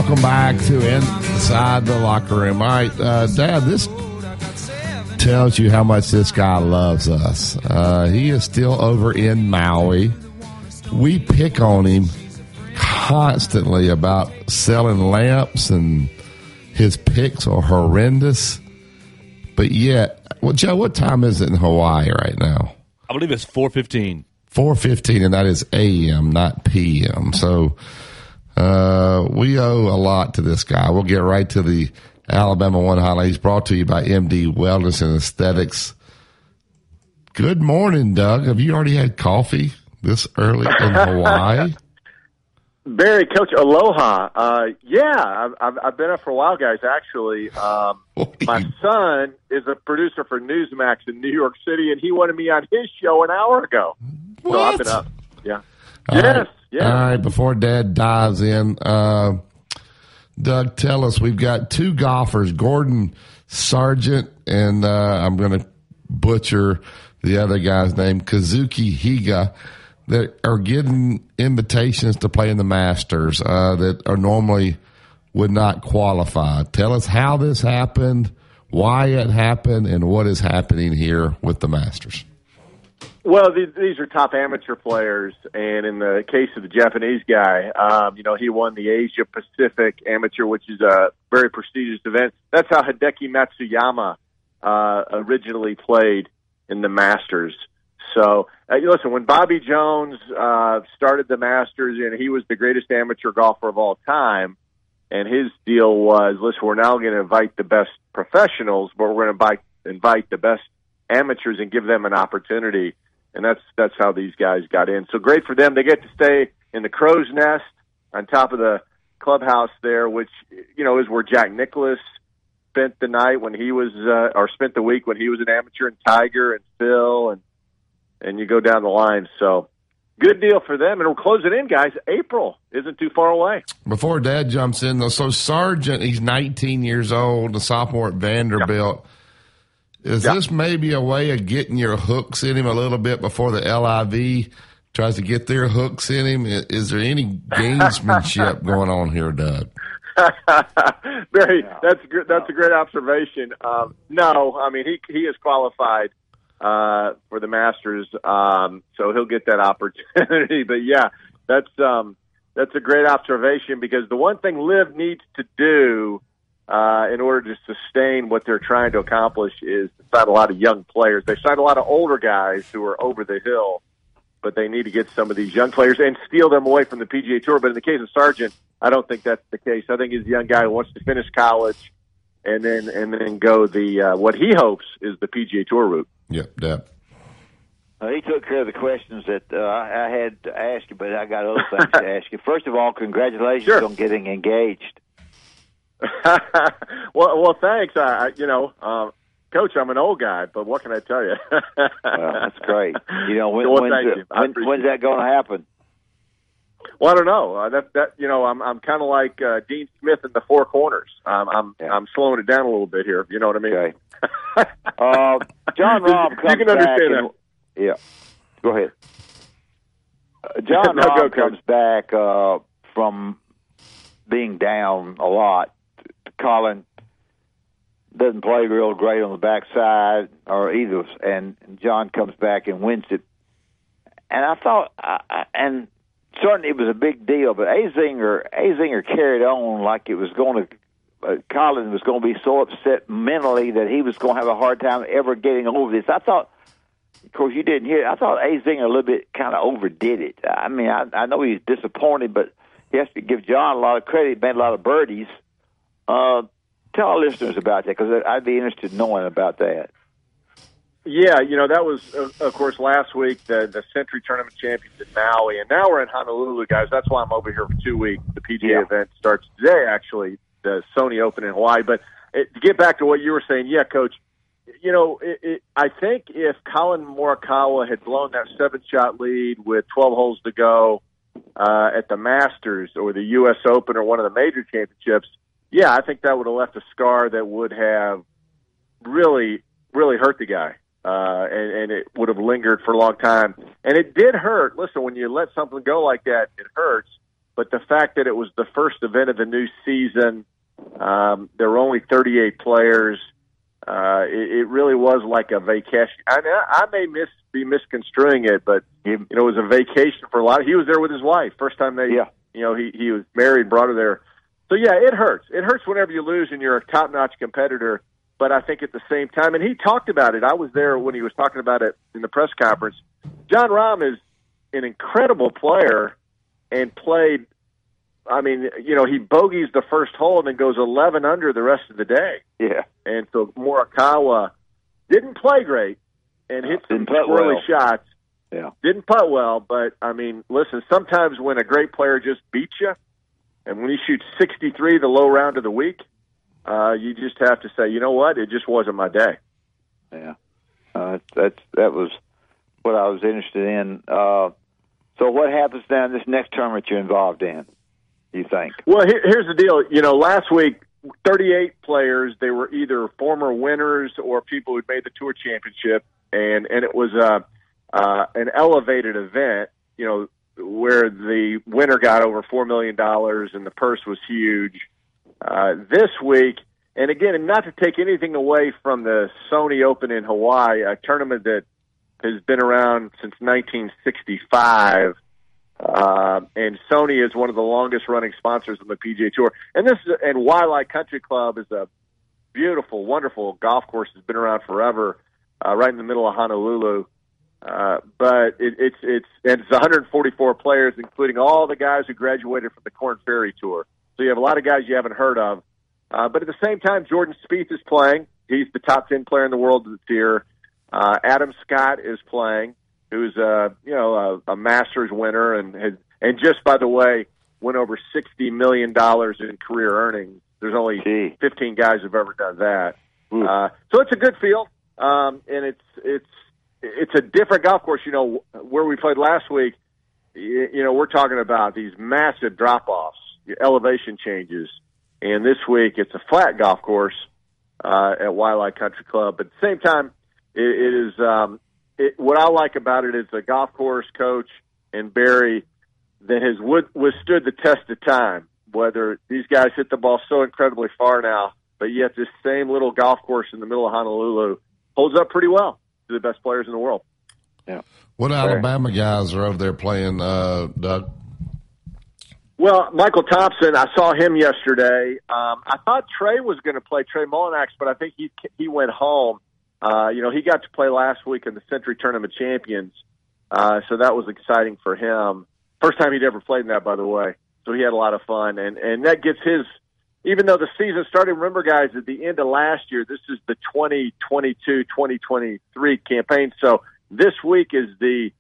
Welcome back to Inside the Locker Room. All right, uh, Dad, this tells you how much this guy loves us. Uh, he is still over in Maui. We pick on him constantly about selling lamps, and his picks are horrendous. But yet, well, Joe, what time is it in Hawaii right now? I believe it's 415. 415 and that is am not pm so uh, we owe a lot to this guy we'll get right to the alabama one highlight he's brought to you by md wellness and aesthetics good morning doug have you already had coffee this early in hawaii Barry, Coach Aloha. Uh, yeah, I've, I've, I've been up for a while, guys. Actually, um, my son is a producer for Newsmax in New York City, and he wanted me on his show an hour ago. So I've been up. Yeah. All yes. right. Yes. All right. Before Dad dives in, uh, Doug, tell us we've got two golfers, Gordon Sargent, and uh, I'm going to butcher the other guy's name, Kazuki Higa, that are getting invitations to play in the Masters uh, that are normally would not qualify. Tell us how this happened, why it happened, and what is happening here with the Masters. Well, these, are top amateur players, and in the case of the Japanese guy, um, you know, he won the Asia Pacific Amateur, which is a very prestigious event. That's how Hideki Matsuyama uh, originally played in the Masters. So, uh, listen, when Bobby Jones uh, started the Masters, and he was the greatest amateur golfer of all time, and his deal was, listen, we're now going to invite the best professionals, but we're going to invite the best amateurs and give them an opportunity. And that's that's how these guys got in. So great for them. They get to stay in the crow's nest on top of the clubhouse there, which you know is where Jack Nicklaus spent the night when he was, uh, or spent the week when he was an amateur, and Tiger and Phil, and and you go down the line. So good deal for them. And we're closing in, guys. April isn't too far away. Before Dad jumps in, though, so Sargent, he's 19 years old, a sophomore at Vanderbilt. Is Yeah. this maybe a way of getting your hooks in him a little bit before the LIV tries to get their hooks in him? Is there any gamesmanship going on here, Doug? Very. That's good. That's a great observation. Um, no, I mean he he is qualified uh, for the Masters, um, so he'll get that opportunity. but yeah, that's um, that's a great observation because the one thing Liv needs to do uh, in order to sustain what they're trying to accomplish is to sign a lot of young players. They signed a lot of older guys who are over the hill, but they need to get some of these young players and steal them away from the PGA Tour. But in the case of Sargent, I don't think that's the case. I think he's a young guy who wants to finish college and then and then go the uh, what he hopes is the PGA Tour route. Yep, Deb. Uh, he took care of the questions that uh, I I had to ask you, but I got other things to ask you. First of all, congratulations on getting engaged. well, well, thanks. I, I you know, uh, Coach, I'm an old guy, but what can I tell you? Well, that's great. You know, when, Well, when's, you. When, when's that going to happen? Well, I don't know. Uh, that that you know, I'm I'm kind of like uh, Dean Smith in the Four Corners. Um, I'm I'm slowing it down a little bit here. You know what I mean? Okay. Uh, Jon Rahm comes you can back. understand and- that. Yeah. Go ahead. Uh, John No, Rahm comes back uh, from being down a lot. Collin doesn't play real great on the backside or either, and John comes back and wins it. And I thought, I, and certainly it was a big deal, but Azinger, Azinger carried on like it was going to. Uh, Collin was going to be so upset mentally that he was going to have a hard time ever getting over this. I thought, of course, you didn't hear. It. I thought Azinger a little bit kind of overdid it. I mean, I, I know he's disappointed, but he has to give John a lot of credit. He made a lot of birdies. Uh, tell our listeners about that because I'd be interested in knowing about that. Yeah, you know that was of course last week the the Sentry Tournament champions in Maui, and now we're in Honolulu, guys. That's why I'm over here for two weeks. The PGA event starts today, actually, the Sony Open in Hawaii. But it, to get back to what you were saying, yeah, Coach. You know, it, it, I think if Collin Morikawa had blown that seven shot lead with 12 holes to go uh, at the Masters or the U.S. Open or one of the major championships, yeah, I think that would have left a scar that would have really, really hurt the guy. Uh, and, and it would have lingered for a long time. And it did hurt. Listen, when you let something go like that, it hurts. But the fact that it was the first event of the new season, um, there were only 38 players. Uh, it, it really was like a vacation. I, I may miss be misconstruing it, but you know, it was a vacation for a lot. He was there with his wife. First time they, yeah. you know, he he was married, brought her there. So yeah, it hurts. It hurts whenever you lose and you're a top notch competitor. But I think at the same time, and he talked about it. I was there when he was talking about it in the press conference. Jon Rahm is an incredible player and played. I mean, you know, he bogeys the first hole and then goes 11 under the rest of the day. Yeah. And so Morikawa didn't play great and hit some squirrely well. shots. Yeah. Didn't putt well, but I mean, listen, sometimes when a great player just beats you, and when he shoots 63 the low round of the week, uh, you just have to say, you know what, it just wasn't my day. Yeah, uh, that's that was what I was interested in. Uh, so, what happens now in this next tournament you're involved in? You think? Well, here, here's the deal. You know, last week, 38 players. They were either former winners or people who'd made the tour championship, and and it was uh, uh, an elevated event. You know, where the winner got over four million dollars and the purse was huge. Uh, this week, and again, and not to take anything away from the Sony Open in Hawaii, a tournament that has been around since 1965. Uh, and Sony is one of the longest running sponsors of the PGA Tour. And this is, and Waialae Country Club is a beautiful, wonderful golf course. Has been around forever, uh, right in the middle of Honolulu. Uh, but it, it's it's and it's 144 players, including all the guys who graduated from the Korn Ferry Tour. So you have a lot of guys you haven't heard of. Uh, but at the same time, Jordan Spieth is playing. He's the top 10 player in the world this year. Uh, Adam Scott is playing, who's a you know a, a Masters winner and has, and just by the way went over 60 million dollars in career earnings. There's only 15 guys who've ever done that. Uh, so it's a good field, um, and it's it's it's a different golf course. You know where we played last week. You, know we're talking about these massive drop offs, elevation changes, and this week it's a flat golf course, uh, at Waialae Country Club. But at the same time, it, it is um, it, what I like about it is a golf course coach and Barry that has withstood the test of time. Whether these guys hit the ball so incredibly far now, but yet this same little golf course in the middle of Honolulu holds up pretty well to the best players in the world. Yeah. What Alabama guys are over there playing, uh, Doug? Well, Michael Thompson, I saw him yesterday. Um, I thought Trey was going to play Trey Mullinax, but I think he he went home. Uh, you know, he got to play last week in the Sentry Tournament Champions, uh, so that was exciting for him. First time he'd ever played in that, by the way. So he had a lot of fun, and and that gets his. Even though the season started, remember, guys, at the end of last year, this is the 2022-2023 campaign. So this week is the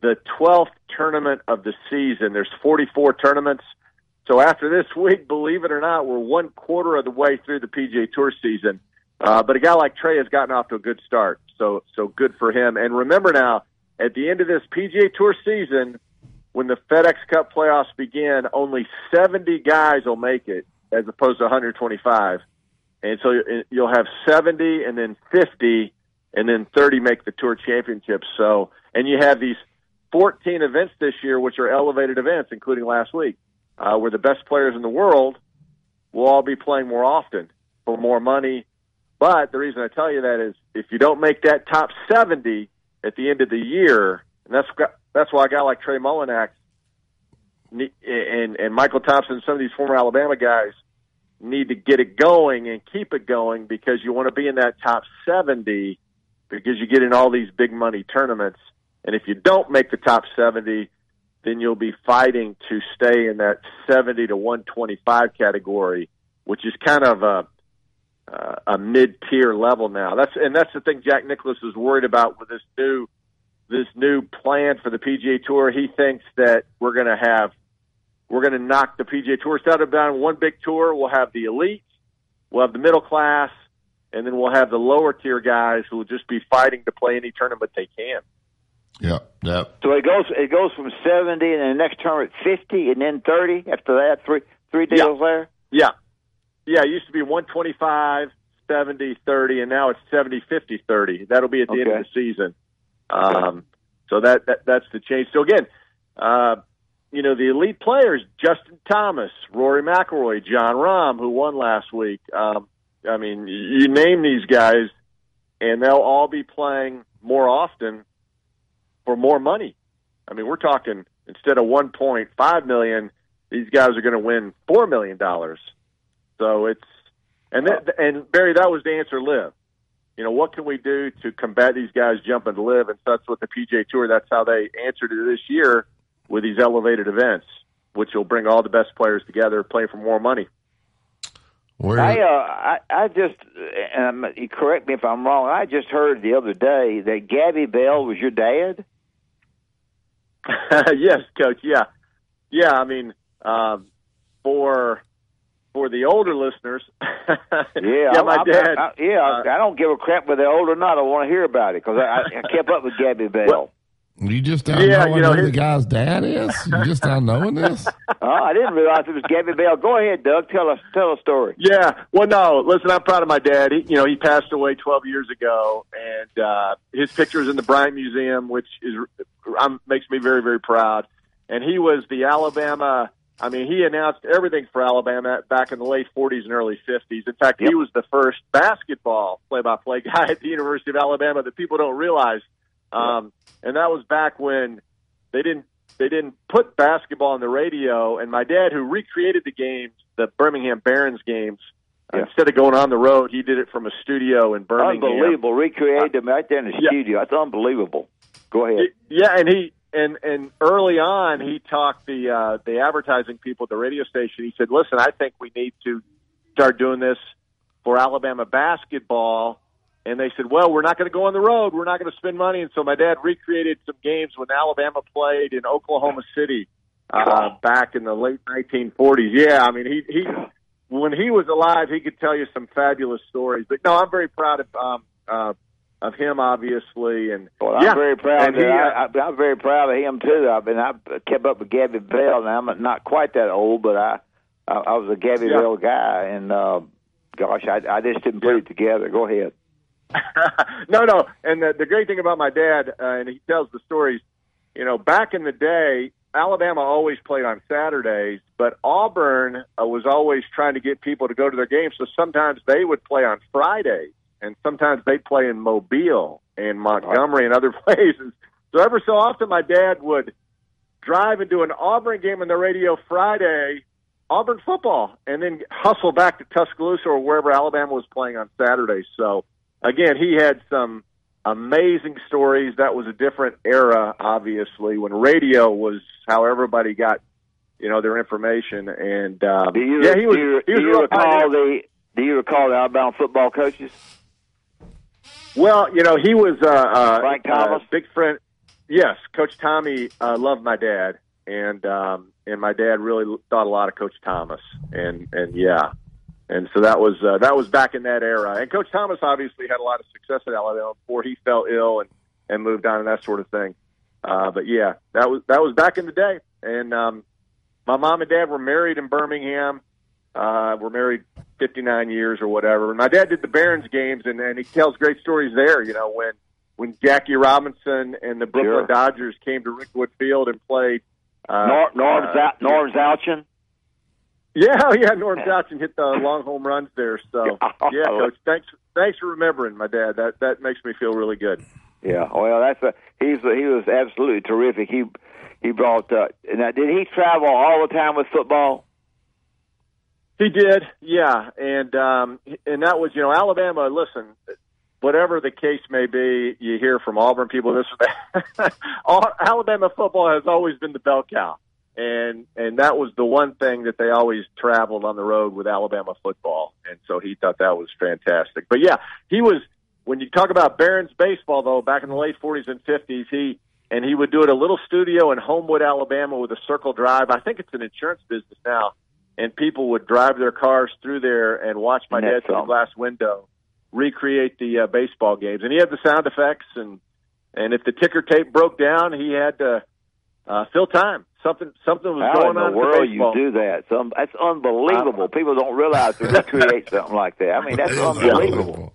the 12th tournament of the season. There's 44 tournaments. So after this week, believe it or not, we're one quarter of the way through the PGA Tour season. Uh, but a guy like Trey has gotten off to a good start. So, so good for him. And remember now, at the end of this PGA Tour season, when the FedEx Cup playoffs begin, only 70 guys will make it as opposed to 125. And so you'll have 70 and then 50 and then 30 make the tour championships. So, and you have these 14 events this year, which are elevated events, including last week, uh, where the best players in the world will all be playing more often for more money. But the reason I tell you that is if you don't make that top 70 at the end of the year, and that's that's why a guy like Trey Mullinax and and Michael Thompson, some of these former Alabama guys need to get it going and keep it going because you want to be in that top 70 because you get in all these big money tournaments and if you don't make the top 70, then you'll be fighting to stay in that 70 to 125 category, which is kind of a uh, a mid tier level now. That's and that's the thing Jack Nicklaus is worried about with this new this new plan for the PGA Tour. He thinks that we're going to have we're going to knock the PGA Tour instead of down one big tour. We'll have the elite, we'll have the middle class, and then we'll have the lower tier guys who will just be fighting to play any tournament they can. Yeah, yeah. So it goes it goes from seventy, and the next tournament fifty, and then thirty. After that, three three deals yeah. there. Yeah, yeah. It used to be one twenty five, seventy, thirty, and now it's seventy, fifty, thirty. That'll be at the okay. end of the season. Um, so that, that that's the change. So again, uh, you know, the elite players: Justin Thomas, Rory McIlroy, Jon Rahm, who won last week. Um, I mean, you name these guys, and they'll all be playing more often for more money. I mean, we're talking instead of 1.5 million, these guys are going to win four million dollars. So it's and that, and Barry, that was the answer. LIV. You know, what can we do to combat these guys jumping to LIV? And so that's what the PGA Tour. That's how they answered it this year with these elevated events, which will bring all the best players together, play for more money. Where, I, uh, I, I just, um, correct me if I'm wrong. I just heard the other day that Gabby Bell was your dad. yes, coach. Yeah, yeah. I mean, um, for for the older listeners, yeah, yeah, my I, dad. I, I, yeah, uh, I don't give a crap whether they're old or not. I want to hear about it because I, I kept up with Gabby Bell. Well, you just not Yeah, knowing you know, who the guy's dad is? You just not knowing this? oh, I didn't realize it was Gabby Bell. Go ahead, Doug. Tell us, tell a story. Yeah. Well, no. Listen, I'm proud of my dad. He, you know, he passed away 12 years ago, and uh, his picture is in the Bryant Museum, which is um, makes me very, very proud. And he was the Alabama. I mean, he announced everything for Alabama back in the late 40s and early 50s. In fact, he was the first basketball play-by-play guy at the University of Alabama that people don't realize. Um, and that was back when they didn't they didn't put basketball on the radio. And my dad, who recreated the games, the Birmingham Barons games, instead of going on the road, he did it from a studio in Birmingham. Unbelievable. Recreated them right there in the Yeah. studio. That's unbelievable. Go ahead. Yeah, and he and and early on he talked the uh, the advertising people at the radio station. He said, "Listen, I think we need to start doing this for Alabama basketball." And they said, "Well, we're not going to go on the road. We're not going to spend money." And so my dad recreated some games when Alabama played in Oklahoma City uh, back in the late 1940s. Yeah, I mean he he when he was alive, he could tell you some fabulous stories. But no, I'm very proud of um, uh, of him, obviously, and Well, I'm yeah, very proud. and Of he, I, uh, I, I'm very proud of him too. I've been I kept up with Gabby Bell. Now I'm not quite that old, but I I, I was a Gabby Yeah. Bell guy, and uh, Gosh, I, I just didn't put it together. Go ahead. no, no. And the, the great thing about my dad, uh, and he tells the stories. You know, back in the day, Alabama always played on Saturdays, but Auburn uh, was always trying to get people to go to their games. So sometimes they would play on Fridays, and sometimes they'd play in Mobile and Montgomery and other places. So ever so often, my dad would drive and do an Auburn game on the radio Friday, Auburn football, and then hustle back to Tuscaloosa or wherever Alabama was playing on Saturday. So again, he had some amazing stories. That was a different era, obviously, when radio was how everybody got, you know, their information. And um, Do you, yeah, he was. do you, he was do you recall the Do you recall the Alabama football coaches? Well, you know, he was uh, uh, Frank Thomas? uh, big friend. Yes, Coach Tommy uh, loved my dad, and um, and my dad really thought a lot of Coach Thomas, and and yeah, and so that was uh, that was back in that era. And Coach Thomas obviously had a lot of success at Alabama before he fell ill and and moved on and that sort of thing. Uh, but yeah, that was that was back in the day, and um, my mom and dad were married in Birmingham. Uh, we're married 59 years or whatever. And my dad did the Barons games, and, and he tells great stories there. You know, when when Jackie Robinson and the Brooklyn Sure. Dodgers came to Rickwood Field and played. Uh, Norm Norm, uh, Norm Zauchin. Yeah, yeah. Norm Johnson hit the long home runs there. So yeah, coach. Thanks, thanks for remembering my dad. That that makes me feel really good. Yeah, well, that's a he's a, he was absolutely terrific. He he brought. Uh, now, did he travel all the time with football? He did, yeah, and um, and that was you know Alabama. Listen, whatever the case may be, you hear from Auburn people this or that. Alabama football has always been the bell cow, and and that was the one thing that they always traveled on the road with Alabama football, and so he thought that was fantastic. But yeah, he was when you talk about Barons baseball though, back in the late forties and fifties, he and he would do it a little studio in Homewood, Alabama, with a circle drive. I think it's an insurance business now and people would drive their cars through there and watch my dad through the glass window recreate the uh, baseball games. And he had the sound effects, and and if the ticker tape broke down, he had to uh, fill time. Something something was How going in the world baseball. you do that? Some that's unbelievable. People don't realize to recreate something like that. I mean, that's unbelievable.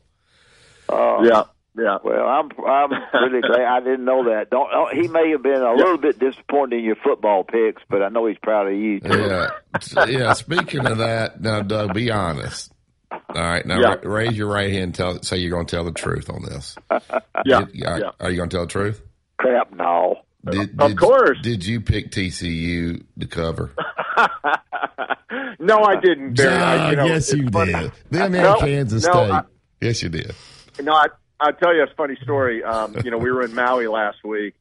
Uh, yeah, yeah. Well, I'm I'm really glad I didn't know that. Don't oh, he may have been a little bit disappointed in your football picks, but I know he's proud of you too. Yeah, yeah. Speaking of that, now Doug, be honest. All right, now Yeah. ra- raise your right hand. and Tell say you're going to tell the truth on this. Yeah, Did- are, yeah. are you going to tell the truth? Crap, no. Did, Of did- course. Did you pick TCU to cover? no, I didn't. Barry. I, you know, yes, you funny. did. Them and No, Kansas no, State. I- yes, you did. No, I, I'll tell you a funny story. Um, you know, we were in Maui last week,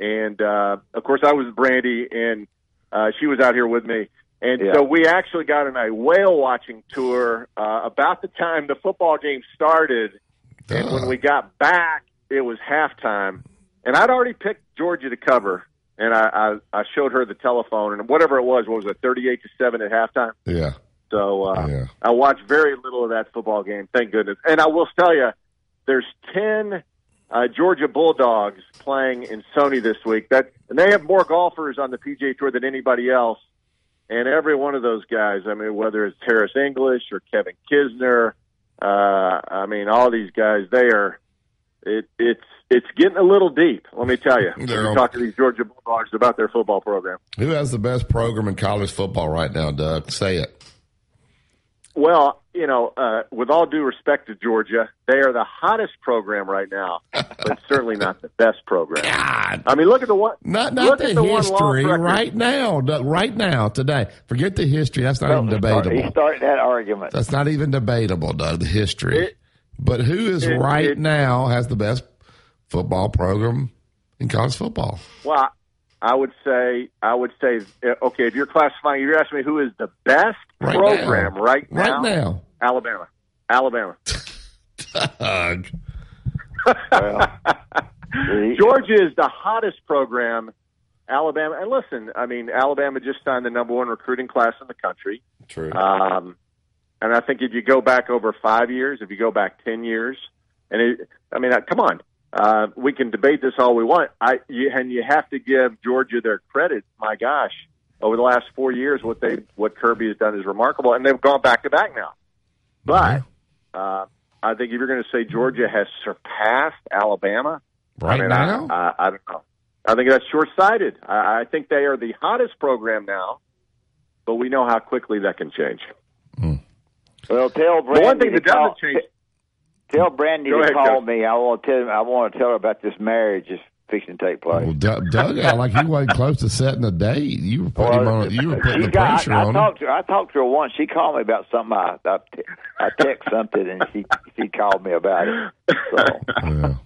and uh, of course, I was with Brandy, and uh, she was out here with me. And Yeah. so we actually got on a whale watching tour uh, about the time the football game started. And when we got back, it was halftime, and I'd already picked Georgia to cover. And I, I, I showed her the telephone, and whatever it was, what was it, thirty-eight to seven at halftime? Yeah. So uh, I watched very little of that football game. Thank goodness. And I will tell you, there's ten uh, Georgia Bulldogs playing in Sony this week. That and they have more golfers on the PGA Tour than anybody else. And every one of those guys, I mean, whether it's Harris English or Kevin Kisner, uh, I mean, all these guys, they are. It, it's it's getting a little deep. Let me tell you. When you talk to these Georgia Bulldogs about their football program. Who has the best program in college football right now, Doug? Say it. Well, you know, uh, with all due respect to Georgia, they are the hottest program right now, but certainly not the best program. I mean, look at the one. Not not the the history right now, Doug, right now, today. Forget the history. That's not even debatable. He's starting that argument. That's not even debatable, Doug, the history. but who is it- right it- now has the best football program in college football? Well, I would say, I would say, okay, if you're classifying, you're asking me who is the best Right program now. right Right now. now. Alabama, Alabama. Doug. Georgia is the hottest program. Alabama, and listen, I mean, Alabama just signed the number one recruiting class in the country. True. Um, and I think if you go back over five years, if you go back ten years, and it, I mean, come on, uh, we can debate this all we want. I you, and you have to give Georgia their credit. My gosh, over the last four years, what they what Kirby has done is remarkable, and they've gone back to back now. But uh, I think if you're going to say Georgia has surpassed Alabama, Right I mean, now? I, I, I don't know. I think that's short sighted. I, I think they are the hottest program now, but we know how quickly that can change. Well, tell The one thing that doesn't change. Tell Brandy Go to ahead, call Coach. me. I want to tell. I want to tell her about this marriage that's fixing to take place. Well, Doug, Doug act like he wasn't close to setting a date. You were putting him on. You were putting She the got- pressure I, I on him. talked to her. I talked to her once. She called me about something. I I, te- I text something and she she called me about it. So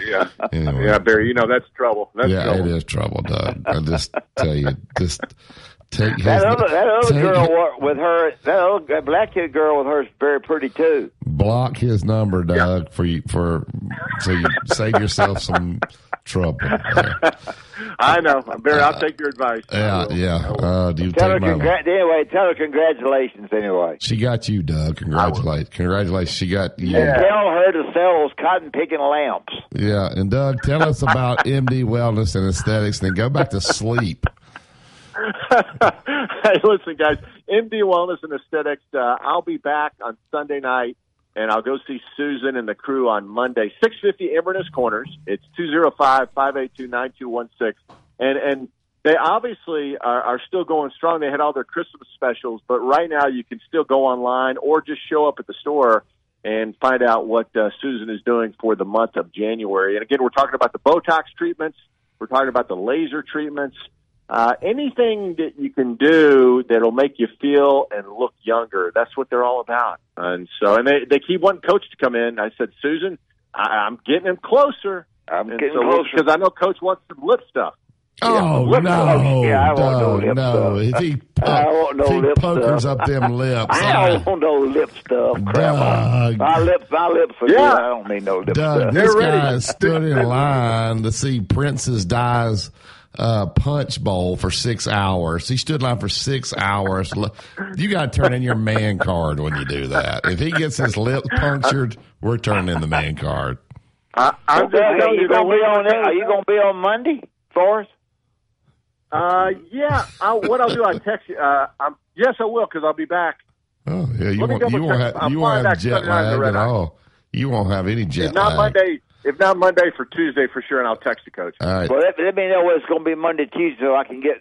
Yeah. Anyway. Yeah, Barry, you know that's trouble. That's yeah, trouble. it is trouble, Doug. I just tell you, just take his, that other that other girl with her that other black kid girl with her is very pretty too. block his number, Doug, for you for so you save yourself some trouble. I know, Barry. I'll take your advice. Yeah, yeah. Uh, do you Tell her congra- anyway. Tell her congratulations anyway. She got you, Doug. Congratulations, congratulations. She got you. And tell her to sell those cotton picking lamps. Yeah, and Doug, tell us about MD Wellness and Aesthetics, and then go back to sleep. hey, listen, guys. MD Wellness and Aesthetics. Uh, I'll be back on Sunday night, and I'll go see Susan and the crew on Monday, six fifty Inverness Corners. It's two zero five five eight two nine two one six, and and they obviously are, are still going strong. They had all their Christmas specials, but right now you can still go online or just show up at the store and find out what uh, Susan is doing for the month of January. And again, we're talking about the Botox treatments. We're talking about the laser treatments. Uh, anything that you can do that'll make you feel and look younger. That's what they're all about. And so, and they, they keep wanting coach to come in. I said, Susan, I, I'm getting him closer. I'm and getting so closer. Because I know coach wants some lip stuff. Oh lip no. Yeah, I want no lip no! stuff. If he, I want no he lip pokers stuff. up them lips, I don't want no lip stuff. Crap. Doug. My lips, my lips are Yeah. good. I don't need no lip Doug, stuff. this guy stood in line to see Princess Di's uh, punch bowl for six hours. He stood in line for six hours. You got to turn in your man card when you do that. If he gets his lip punctured, we're turning in the man card. I, I'm Well, just Doug, telling you you, gonna be on? went- Are you gonna be on Monday for us? Uh, yeah. I, what I'll do, I text you. Uh, I'm, yes, I will because I'll be back. Oh yeah, you Let won't, you won't have you won't have jet Sunday night in the lag at all. You won't have any jet If not lag. Monday, if not Monday for Tuesday for sure, and I'll text the coach. All right. Well, let, let me know when it's gonna be Monday, Tuesday, so I can get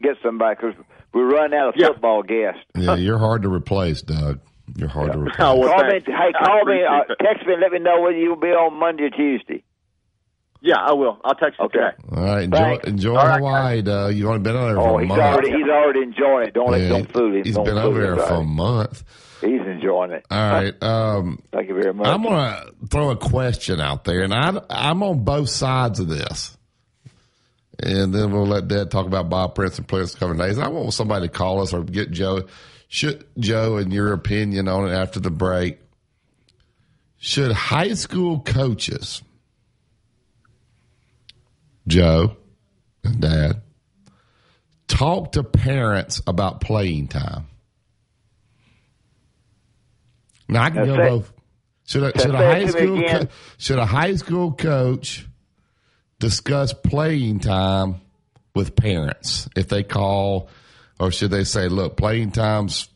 get somebody because we're running out of football guests. Yeah, you're hard to replace, Doug. You're hard to replace. Oh, well, call me, hey, call me, uh, text me, and let me know whether you'll be on Monday or Tuesday. Yeah, I will. I'll text you Okay. today. All right, enjoy, Thanks. enjoy All right, Hawaii, Doug. You've only been over there Oh, for a he's month. already he's already enjoying it. Don't let Yeah, don't fool him. He's Don't been fool over there for a month. He's enjoying it. All right. Um, Thank you very much. I'm gonna throw a question out there, and I, I'm on both sides of this. And then we'll let Dad talk about Bob Prince and Prince Glover Hayes. I want somebody to call us or get Joe. Should Joe, in your opinion on it after the break, should high school coaches, Joe and Dad, talk to parents about playing time? Now I can Now go say- both. Should a, should a high school co- should a high school coach discuss playing time with parents if they call, or should they say, "Look, playing times."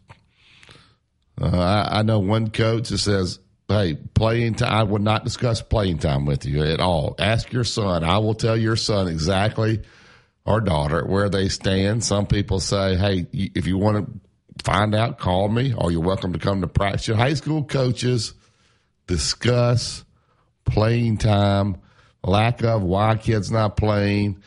Uh, I, I know one coach that says, "Hey, playing time. I would not discuss playing time with you at all. Ask your son. I will tell your son exactly." Or daughter, where they stand. Some people say, "Hey, if you want to find out, call me, or you're welcome to come to practice." Should high school coaches discuss playing time, lack of why kids not playing,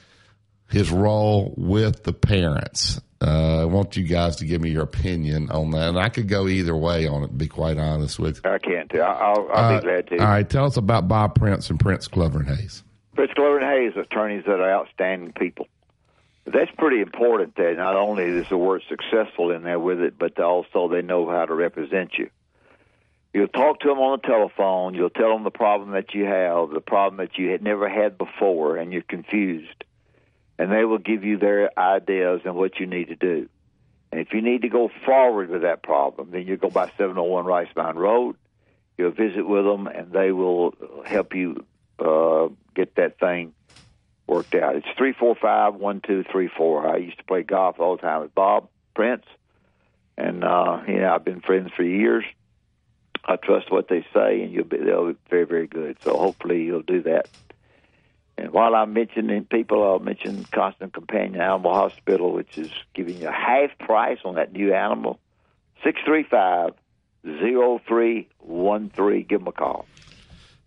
his role with the parents. Uh, I want you guys to give me your opinion on that, and I could go either way on it. To be quite honest with you. I can't. I'll, I'll Uh, be glad to. All right, tell us about Bob Prince and Prince Glover and Hayes. Prince Glover and Hayes, attorneys that are outstanding people. That's pretty important that not only is the word successful in there with it, but also they know how to represent you. You'll talk to them on the telephone. You'll tell them the problem that you have, the problem that you had never had before, and you're confused. And they will give you their ideas and what you need to do. And if you need to go forward with that problem, then you go by 701 Rice Mine Road. You'll visit with them, and they will help you uh, get that thing worked out. It's three four five one two three four. I used to play golf all the time with Bob Prince, and uh, you know I've been friends for years. I trust what they say, and you'll be they'll be very very good. So hopefully you'll do that. And while I'm mentioning people, I'll mention Constant Companion Animal Hospital, which is giving you half price on that new animal. Six three five zero three one three. Give them a call.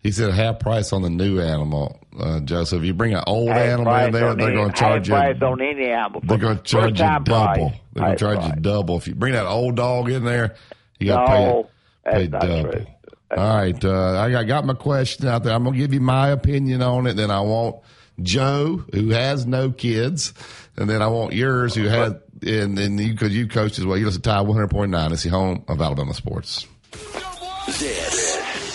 He said half price on the new animal, uh, Joseph. If you bring an old Half animal in there, they're going to charge you. half price on any animal. They're going to charge you double. price. They're going to Half charge you double. If you bring that old dog in there, you got to No, pay, pay double. true. All right, uh, I got- got my question out there. I'm going to give you my opinion on it. Then I want Joe, who has no kids, and then I want yours, who has, and then you because you coached as well. You listen to Tide 100.9. It's the home of Alabama sports. This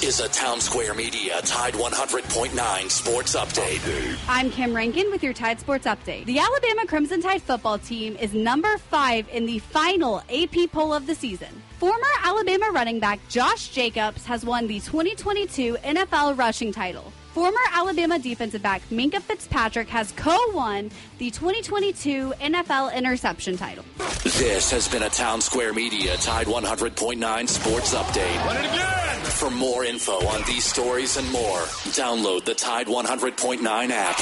is a Town Square Media Tide 100.9 Sports Update. I'm Kim Rankin with your Tide Sports Update. The Alabama Crimson Tide football team is number five in the final AP poll of the season. Former Alabama running back Josh Jacobs has won the 2022 NFL rushing title. Former Alabama defensive back Minkah Fitzpatrick has co won the 2022 NFL interception title. This has been a Town Square Media Tide 100.9 Sports Update. Run it again! For more info on these stories and more, download the Tide 100.9 app.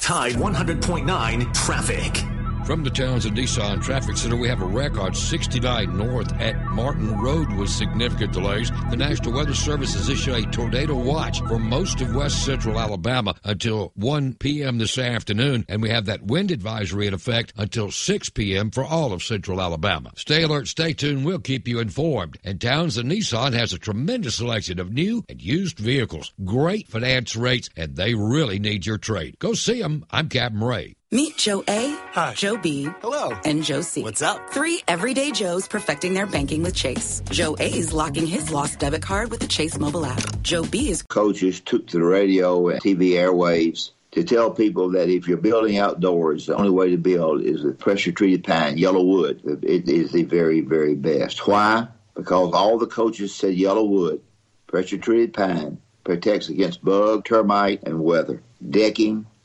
Tide 100.9 Traffic. From the Towns Townsend Nissan Traffic Center, we have a wreck on 69 North at Martin Road with significant delays. The National Weather Service has issued a tornado watch for most of west central Alabama until 1 p.m. this afternoon, and we have that wind advisory in effect until 6 p.m. for all of central Alabama. Stay alert, stay tuned, we'll keep you informed. And Towns Townsend Nissan has a tremendous selection of new and used vehicles, great finance rates, and they really need your trade. Go see them. I'm Captain Ray. Meet Joe A, Hi. Joe B, hello, and Joe C. What's up? Three everyday Joes perfecting their banking with Chase. Joe A is locking his lost debit card with the Chase mobile app. Joe B is coaches took to the radio and TV airwaves to tell people that if you're building outdoors, the only way to build is with pressure treated pine, YellaWood. It is the very, very best. Why? Because all the coaches said YellaWood, pressure treated pine, protects against bug, termite, and weather. Decking,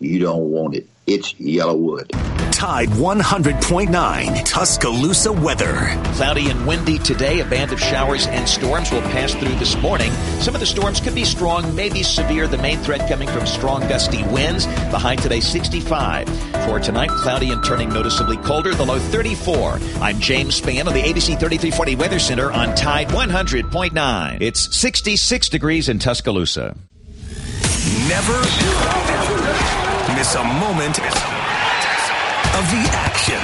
you don't want it. It's YellaWood. Tide 100.9 Tuscaloosa weather. Cloudy and windy today. A band of showers and storms will pass through this morning. Some of the storms could be strong, maybe severe. The main threat coming from strong gusty winds. The high today 65. For tonight, cloudy and turning noticeably colder. The low 34. I'm James Spann of the ABC 3340 Weather Center on Tide 100.9. It's 66 degrees in Tuscaloosa. Never miss a moment of the action.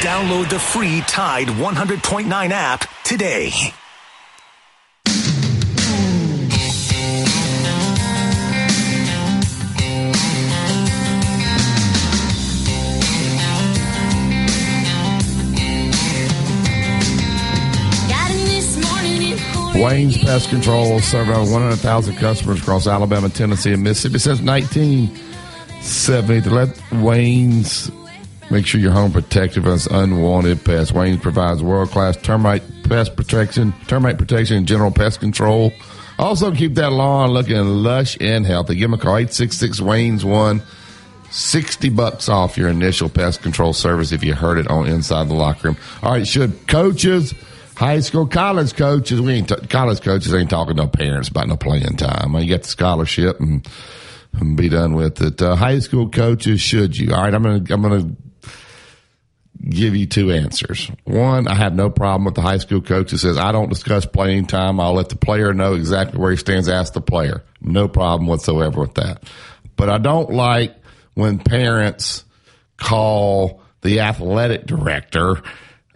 Download the free Tide 100.9 app today. Wayne's Pest Control serving over 100,000 customers across Alabama, Tennessee, and Mississippi since 1970. To let Wayne's make sure your home protected against unwanted pests. Wayne's provides world class termite pest protection, termite protection, and general pest control. Also, keep that lawn looking lush and healthy. Give them a call 866 Wayne's 1. 60 bucks off your initial pest control service if you heard it on Inside the Locker Room. All right, should coaches, high school, college coaches, we ain't, t- college coaches ain't talking to no parents about no playing time. You get the scholarship and, and be done with it. Uh, high school coaches, should you? All right, I'm going to, I'm going to give you two answers. One, I have no problem with the high school coach who says, I don't discuss playing time. I'll let the player know exactly where he stands. Ask the player. No problem whatsoever with that. But I don't like when parents call the athletic director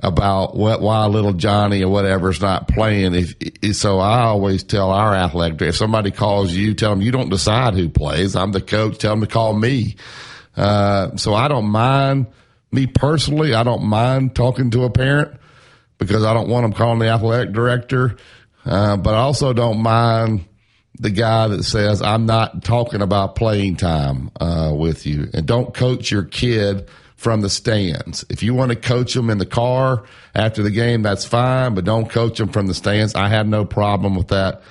about what, why little Johnny or whatever is not playing. If, if so, I always tell our athletic if somebody calls you, tell them you don't decide who plays. I'm the coach. Tell them to call me. Uh, so I don't mind me personally. I don't mind talking to a parent because I don't want them calling the athletic director. Uh, but I also don't mind the guy that says, I'm not talking about playing time, uh, with you and don't coach your kid from the stands. If you want to coach them in the car after the game, that's fine, but don't coach them from the stands. I have no problem with that.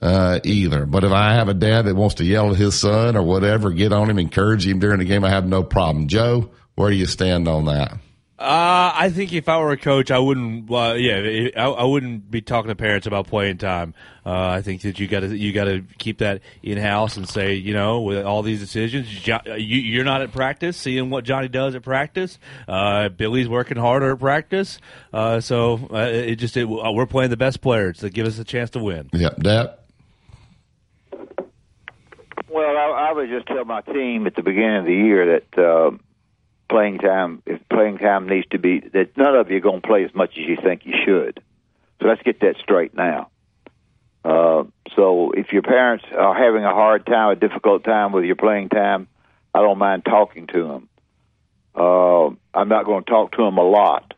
uh, either. But if I have a dad that wants to yell at his son or whatever, get on him, encourage him during the game, I have no problem. Joe, where do you stand on that? Uh, I think if I were a coach, I wouldn't. Uh, yeah, I, I, wouldn't be talking to parents about playing time. Uh, I think that you got to you got to keep that in house and say, you know, with all these decisions, you, are not at practice, seeing what Johnny does at practice. Uh, Billy's working harder at practice, uh, so uh, it just it, we're playing the best players that give us a chance to win. Yep, that. Well, I, I would just tell my team at the beginning of the year that playing time, if playing time needs to be, that none of you are going to play as much as you think you should. So let's get that straight now. Uh, so if your parents are having a hard time, a difficult time with your playing time, I don't mind talking to them. Uh, I'm not going to talk to them a lot,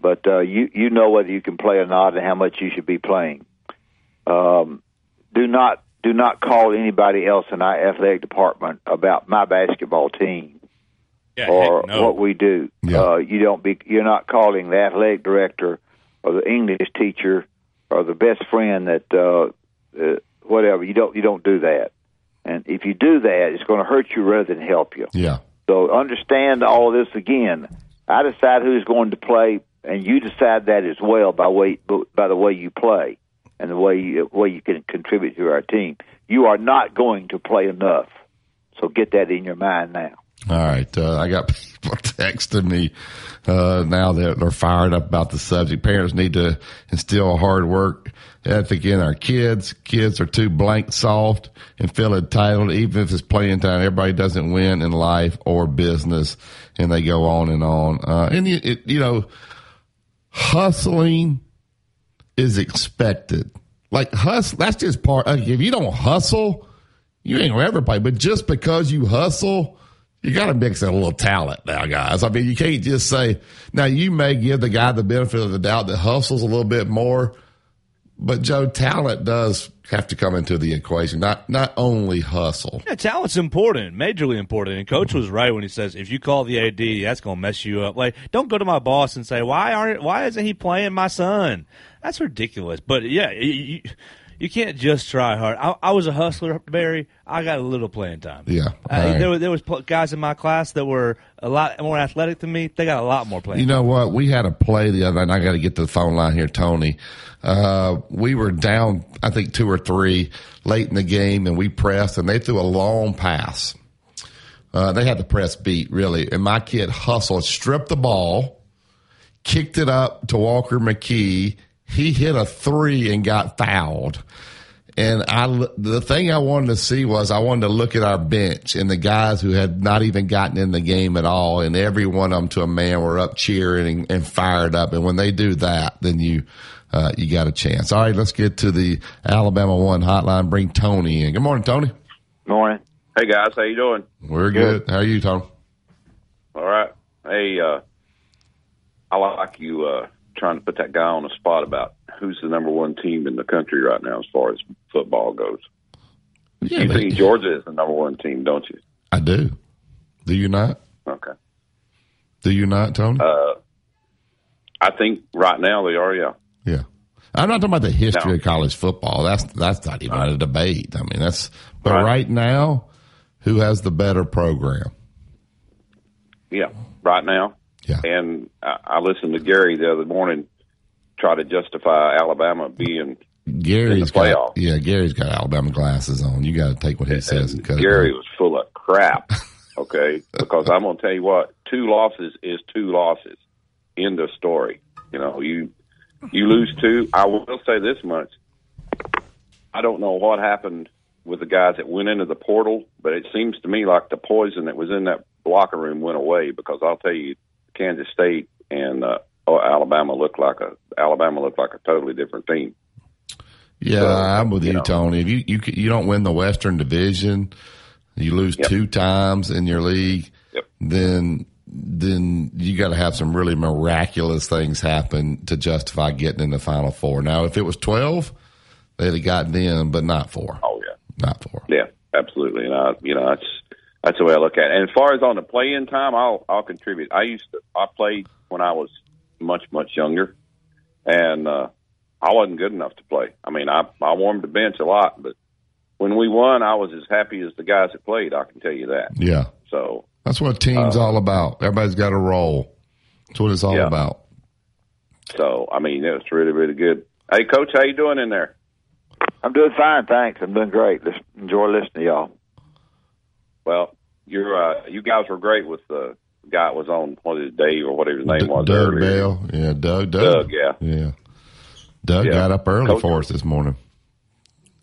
but uh, you you know whether you can play or not and how much you should be playing. Um, do not do not call anybody else in our athletic department about my basketball team yeah, or no. what we do. Yeah. Uh, you don't be you're not calling the athletic director or the English teacher or the best friend that uh, uh, whatever. You don't you don't do that. And if you do that, it's going to hurt you rather than help you. Yeah. So understand all this again. I decide who's going to play, and you decide that as well by way by the way you play and the way you, way you can contribute to our team. You are not going to play enough, so get that in your mind now. All right. Uh, I got people texting me uh, now that they're fired up about the subject. Parents need to instill hard work ethic in our kids. Kids are too blank soft and feel entitled, even if it's playing time. Everybody doesn't win in life or business, and they go on and on. Uh, and, it, it, you know, hustling is expected. Like, hustle, that's just part. Of if you don't hustle, you ain't gonna ever play. But just because you hustle, you got to mix in a little talent now, guys. I mean, you can't just say, now you may give the guy the benefit of the doubt that hustles a little bit more, but Joe, talent does have to come into the equation, not not only hustle. Yeah, talent's important, majorly important. And coach was right when he says if you call the AD, that's going to mess you up. Like, don't go to my boss and say why aren't why isn't he playing my son? That's ridiculous. But yeah, you, you can't just try hard. I, I, was a hustler, Barry. I got a little playing time. Yeah, uh, right. there, there was guys in my class that were a lot more athletic than me. They got a lot more playing. You know what? We had a play the other night. I got to get to the phone line here, Tony. Uh, we were down, I think two or three late in the game, and we pressed, and they threw a long pass. Uh, they had the press beat really, and my kid hustled, stripped the ball, kicked it up to Walker McKee he hit a three and got fouled. And I, the thing I wanted to see was I wanted to look at our bench and the guys who had not even gotten in the game at all. And every one of them to a man were up cheering and, and fired up. And when they do that, then you, uh, you got a chance. All right, let's get to the Alabama one hotline. Bring Tony in. Good morning, Tony. Morning. Hey guys, how you doing? We're good. good. How are you, Tony? All right. Hey, uh, I like you, uh, trying to put that guy on the spot about who's the number one team in the country right now as far as football goes. Yeah, you think Georgia is the number one team, don't you? I do. Do you not? Okay. Do you not, Tony? Uh, I think right now they are. Yeah. Yeah. I'm not talking about the history no. of college football. That's that's not even right. a debate. I mean, that's but right. right now, who has the better program? Yeah, right now. Yeah. And I, I listened to Gary the other morning try to justify Alabama being Gary's in the playoff. Got, yeah, Gary's got Alabama glasses on. You got to take what he says and cut Gary was full of crap. Okay, because I'm going to tell you what, two losses is two losses. End of story. You know, you you lose two. I will say this much: I don't know what happened with the guys that went into the portal, but it seems to me like the poison that was in that locker room went away. Because I'll tell you, Kansas State and uh, Alabama looked like a Alabama looked like a totally different team. Yeah, so, I'm with you, you know, Tony. If you, you you don't win the Western Division, you lose yep. two times in your league, yep. then then you got to have some really miraculous things happen to justify getting in the Final Four. Now, if it was twelve, they'd have gotten in, but not four. Oh yeah, not four. Yeah, absolutely. And I, you know, that's that's the way I look at it. And as far as on the play-in time, I'll I'll contribute. I used to I played when I was much much younger, and uh, I wasn't good enough to play. I mean, I I warmed the bench a lot, but when we won, I was as happy as the guys that played. I can tell you that. Yeah. So that's what team's uh, all about. Everybody's got a role. That's what it's all Yeah. about. So I mean, it was really really good. Hey, coach, how you doing in there? I'm doing fine, thanks. I'm doing great. Just enjoy listening to y'all. Well, you're uh, you guys were great with the guy that was on what is Dave or whatever his name was Doug earlier. Bell. Yeah, Doug. Doug. Doug, yeah. Yeah. Doug Yeah. got up early Coach- for us this morning.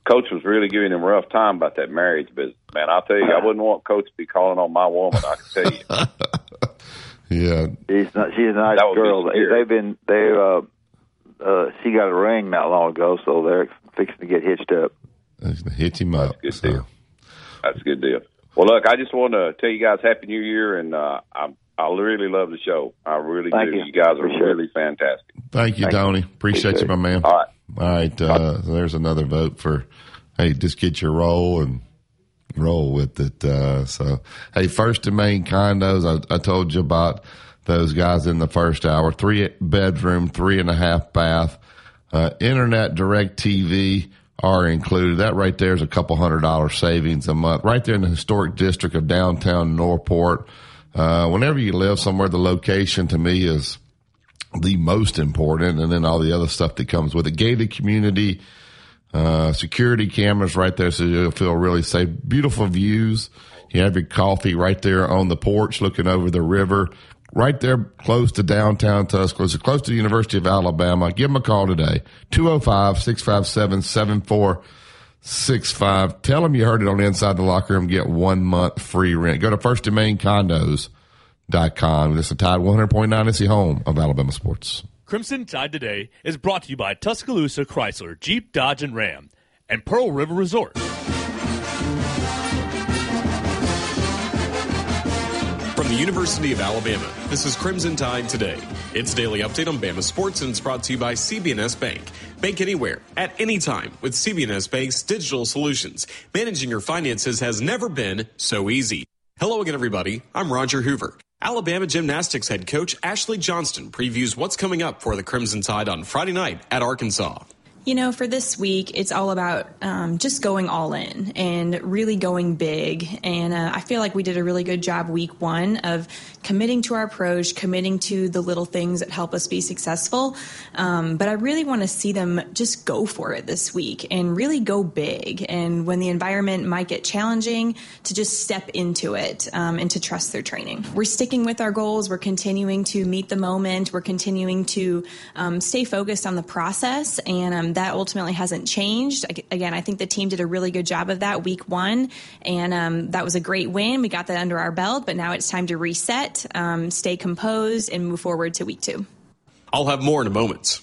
Coach was really giving him a rough time about that marriage business. Man, I'll tell you, I wouldn't want Coach to be calling on my woman. I can tell you. Yeah. She's not, she's a nice That would be girl. They, scary. they've been they uh uh she got a ring not long ago, so they're fixing to get hitched up. Hit him up. Good deal. That's a good deal. Well, look, I just want to tell you guys Happy New Year, and uh, I I really love the show. I really Thank do. you. You guys are Appreciate it. really fantastic. Thank you, Thank you. Tony. Appreciate you, my man. All right. All right. Uh, so there's another vote for, hey, just get your roll and roll with it. Uh, so, hey, first and main condos, I, I told you about those guys in the first hour. Three bedroom, three and a half bath, uh, internet, direct TV are included. That right there is a couple hundred dollar savings a month. Right there in the historic district of downtown Northport. Uh, whenever you live somewhere, the location to me is the most important, and then all the other stuff that comes with it. Gated community, uh, security cameras right there, so you'll feel really safe. Beautiful views. You have your coffee right there on the porch, looking over the river, right there, close to downtown Tuscaloosa, close to the University of Alabama. Give them a call today, 205-657-7465. Tell them you heard it on Inside the Locker Room. Get one month free rent. Go to First and Main Condos dot com. This is Tide 100.9 is the home of Alabama sports. Crimson Tide Today is brought to you by Tuscaloosa Chrysler, Jeep, Dodge, and Ram, and Pearl River Resort. From the University of Alabama, this is Crimson Tide Today. It's daily update on Bama sports and it's brought to you by CB&S Bank. Bank anywhere, at any time with CB&S Bank's digital solutions. Managing your finances has never been so easy. Hello again, everybody. I'm Roger Hoover. Alabama gymnastics head coach Ashley Johnston previews what's coming up for the Crimson Tide on Friday night at Arkansas. You know, for this week, it's all about um, just going all in and really going big. And uh, I feel like we did a really good job week one of committing to our approach, committing to the little things that help us be successful. Um, but I really want to see them just go for it this week and really go big. And when the environment might get challenging, to just step into it um, and to trust their training. We're sticking with our goals. We're continuing to meet the moment. We're continuing to um, stay focused on the process, and um, that ultimately hasn't changed. Ag- Again, I think the team did a really good job of that week one, and um, that was a great win. We got that under our belt, but now it's time to reset, um, stay composed, and move forward to week two. I'll have more in a moment.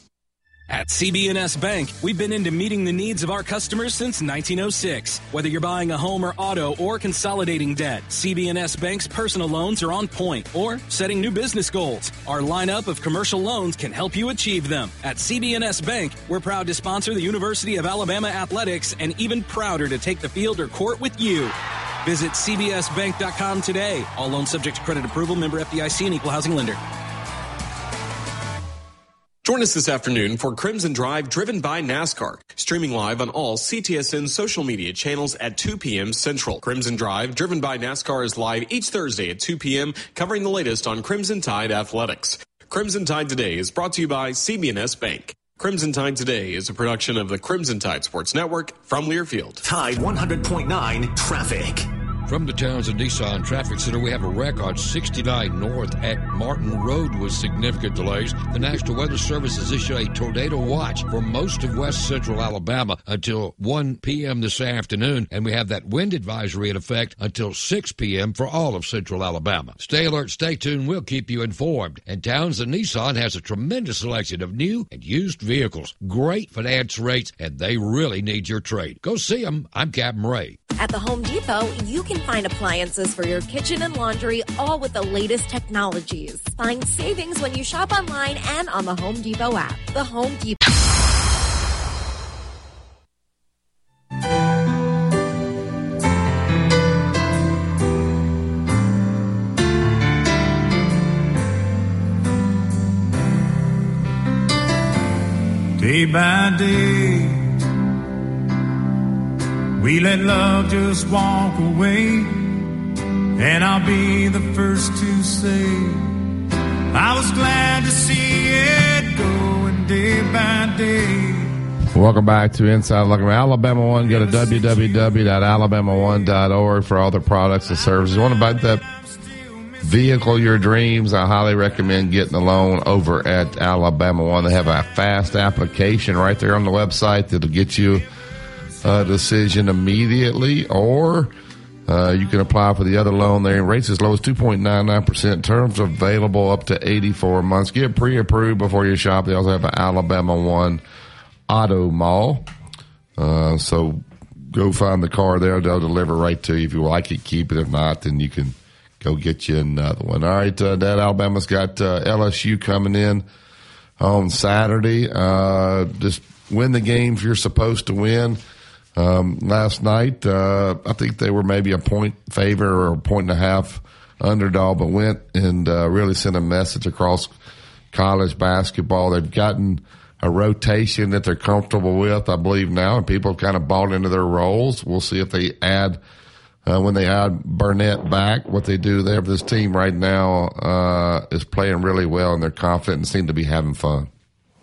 At CB&S Bank, we've been into meeting the needs of our customers since 1906. Whether you're buying a home or auto or consolidating debt, CB&S Bank's personal loans are on point or setting new business goals. Our lineup of commercial loans can help you achieve them. At CB&S Bank, we're proud to sponsor the University of Alabama Athletics and even prouder to take the field or court with you. Visit cbsbank.com today. All loans subject to credit approval, member FDIC and equal housing lender. Join us this afternoon for Crimson Drive driven by NASCAR, streaming live on all CTSN social media channels at 2 p.m. Central. Crimson Drive driven by NASCAR is live each Thursday at 2 p.m., covering the latest on Crimson Tide athletics. Crimson Tide Today is brought to you by CB&S Bank. Crimson Tide Today is a production of the Crimson Tide Sports Network from Learfield. Tide 100.9 traffic. From the Townsend Nissan Traffic Center, we have a wreck on 69 North at Martin Road with significant delays. The National Weather Service has issued a tornado watch for most of west central Alabama until 1 p.m. this afternoon, and we have that wind advisory in effect until 6 p.m. for all of central Alabama. Stay alert, stay tuned, we'll keep you informed. And Townsend Nissan has a tremendous selection of new and used vehicles, great finance rates, and they really need your trade. Go see them. I'm Captain Ray. At the Home Depot, you can find appliances for your kitchen and laundry, all with the latest technologies. Find savings when you shop online and on the Home Depot app. The Home Depot. day by day. We let love just walk away, and I'll be the first to say I was glad to see it going day by day. Welcome back to Inside Looking at Alabama One. Go to www.alabama1.org for all the products and services. You want to buy that vehicle your dreams? I highly recommend getting a loan over at Alabama One. They have a fast application right there on the website that'll get you a decision immediately, or uh, you can apply for the other loan there. Rates as low as 2.99%. Terms available up to 84 months. Get pre approved before you shop. They also have an Alabama One Auto Mall. Uh, so go find the car there. They'll deliver right to you. If you like it, keep it. If not, then you can go get you another one. All right, uh, Dad, Alabama's got uh, LSU coming in on Saturday. Uh, just win the games you're supposed to win. Um, last night, uh, I think they were maybe a point favor or a point and a half underdog, but went and uh, really sent a message across college basketball. They've gotten a rotation that they're comfortable with, I believe now, and people have kind of bought into their roles. We'll see if they add uh, when they add Burnett back, what they do there. This team right now uh, is playing really well, and they're confident and seem to be having fun.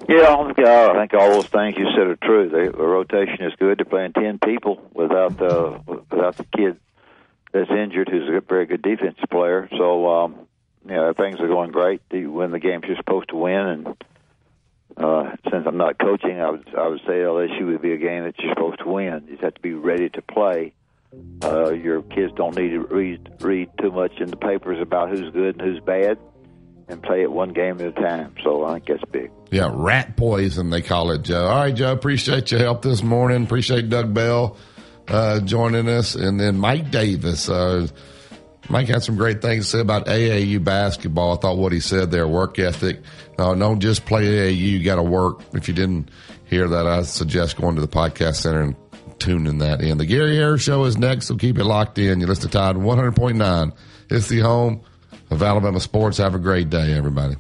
Yeah, I think, all those things you said are true. They, the rotation is good. They're playing ten people without uh, without the kid that's injured, who's a very good defensive player. So, um, you know, things are going great. You win the games you're supposed to win, and uh, since I'm not coaching, I would I would say LSU would be a game that you're supposed to win. You just have to be ready to play. Uh, your kids don't need to read read too much in the papers about who's good and who's bad, and play it one game at a time. So I think that's big. Yeah, rat poison they call it, Joe. All right, Joe. Appreciate your help this morning. Appreciate Doug Bell uh, joining us, and then Mike Davis. Uh, Mike had some great things to say about AAU basketball. I thought what he said there, work ethic. Uh, don't just play AAU, you got to work. If you didn't hear that, I suggest going to the podcast center and tuning that in. The Gary Harris Show is next, so keep it locked in. You listen to Tide 100.9. It's the home of Alabama sports. Have a great day, everybody.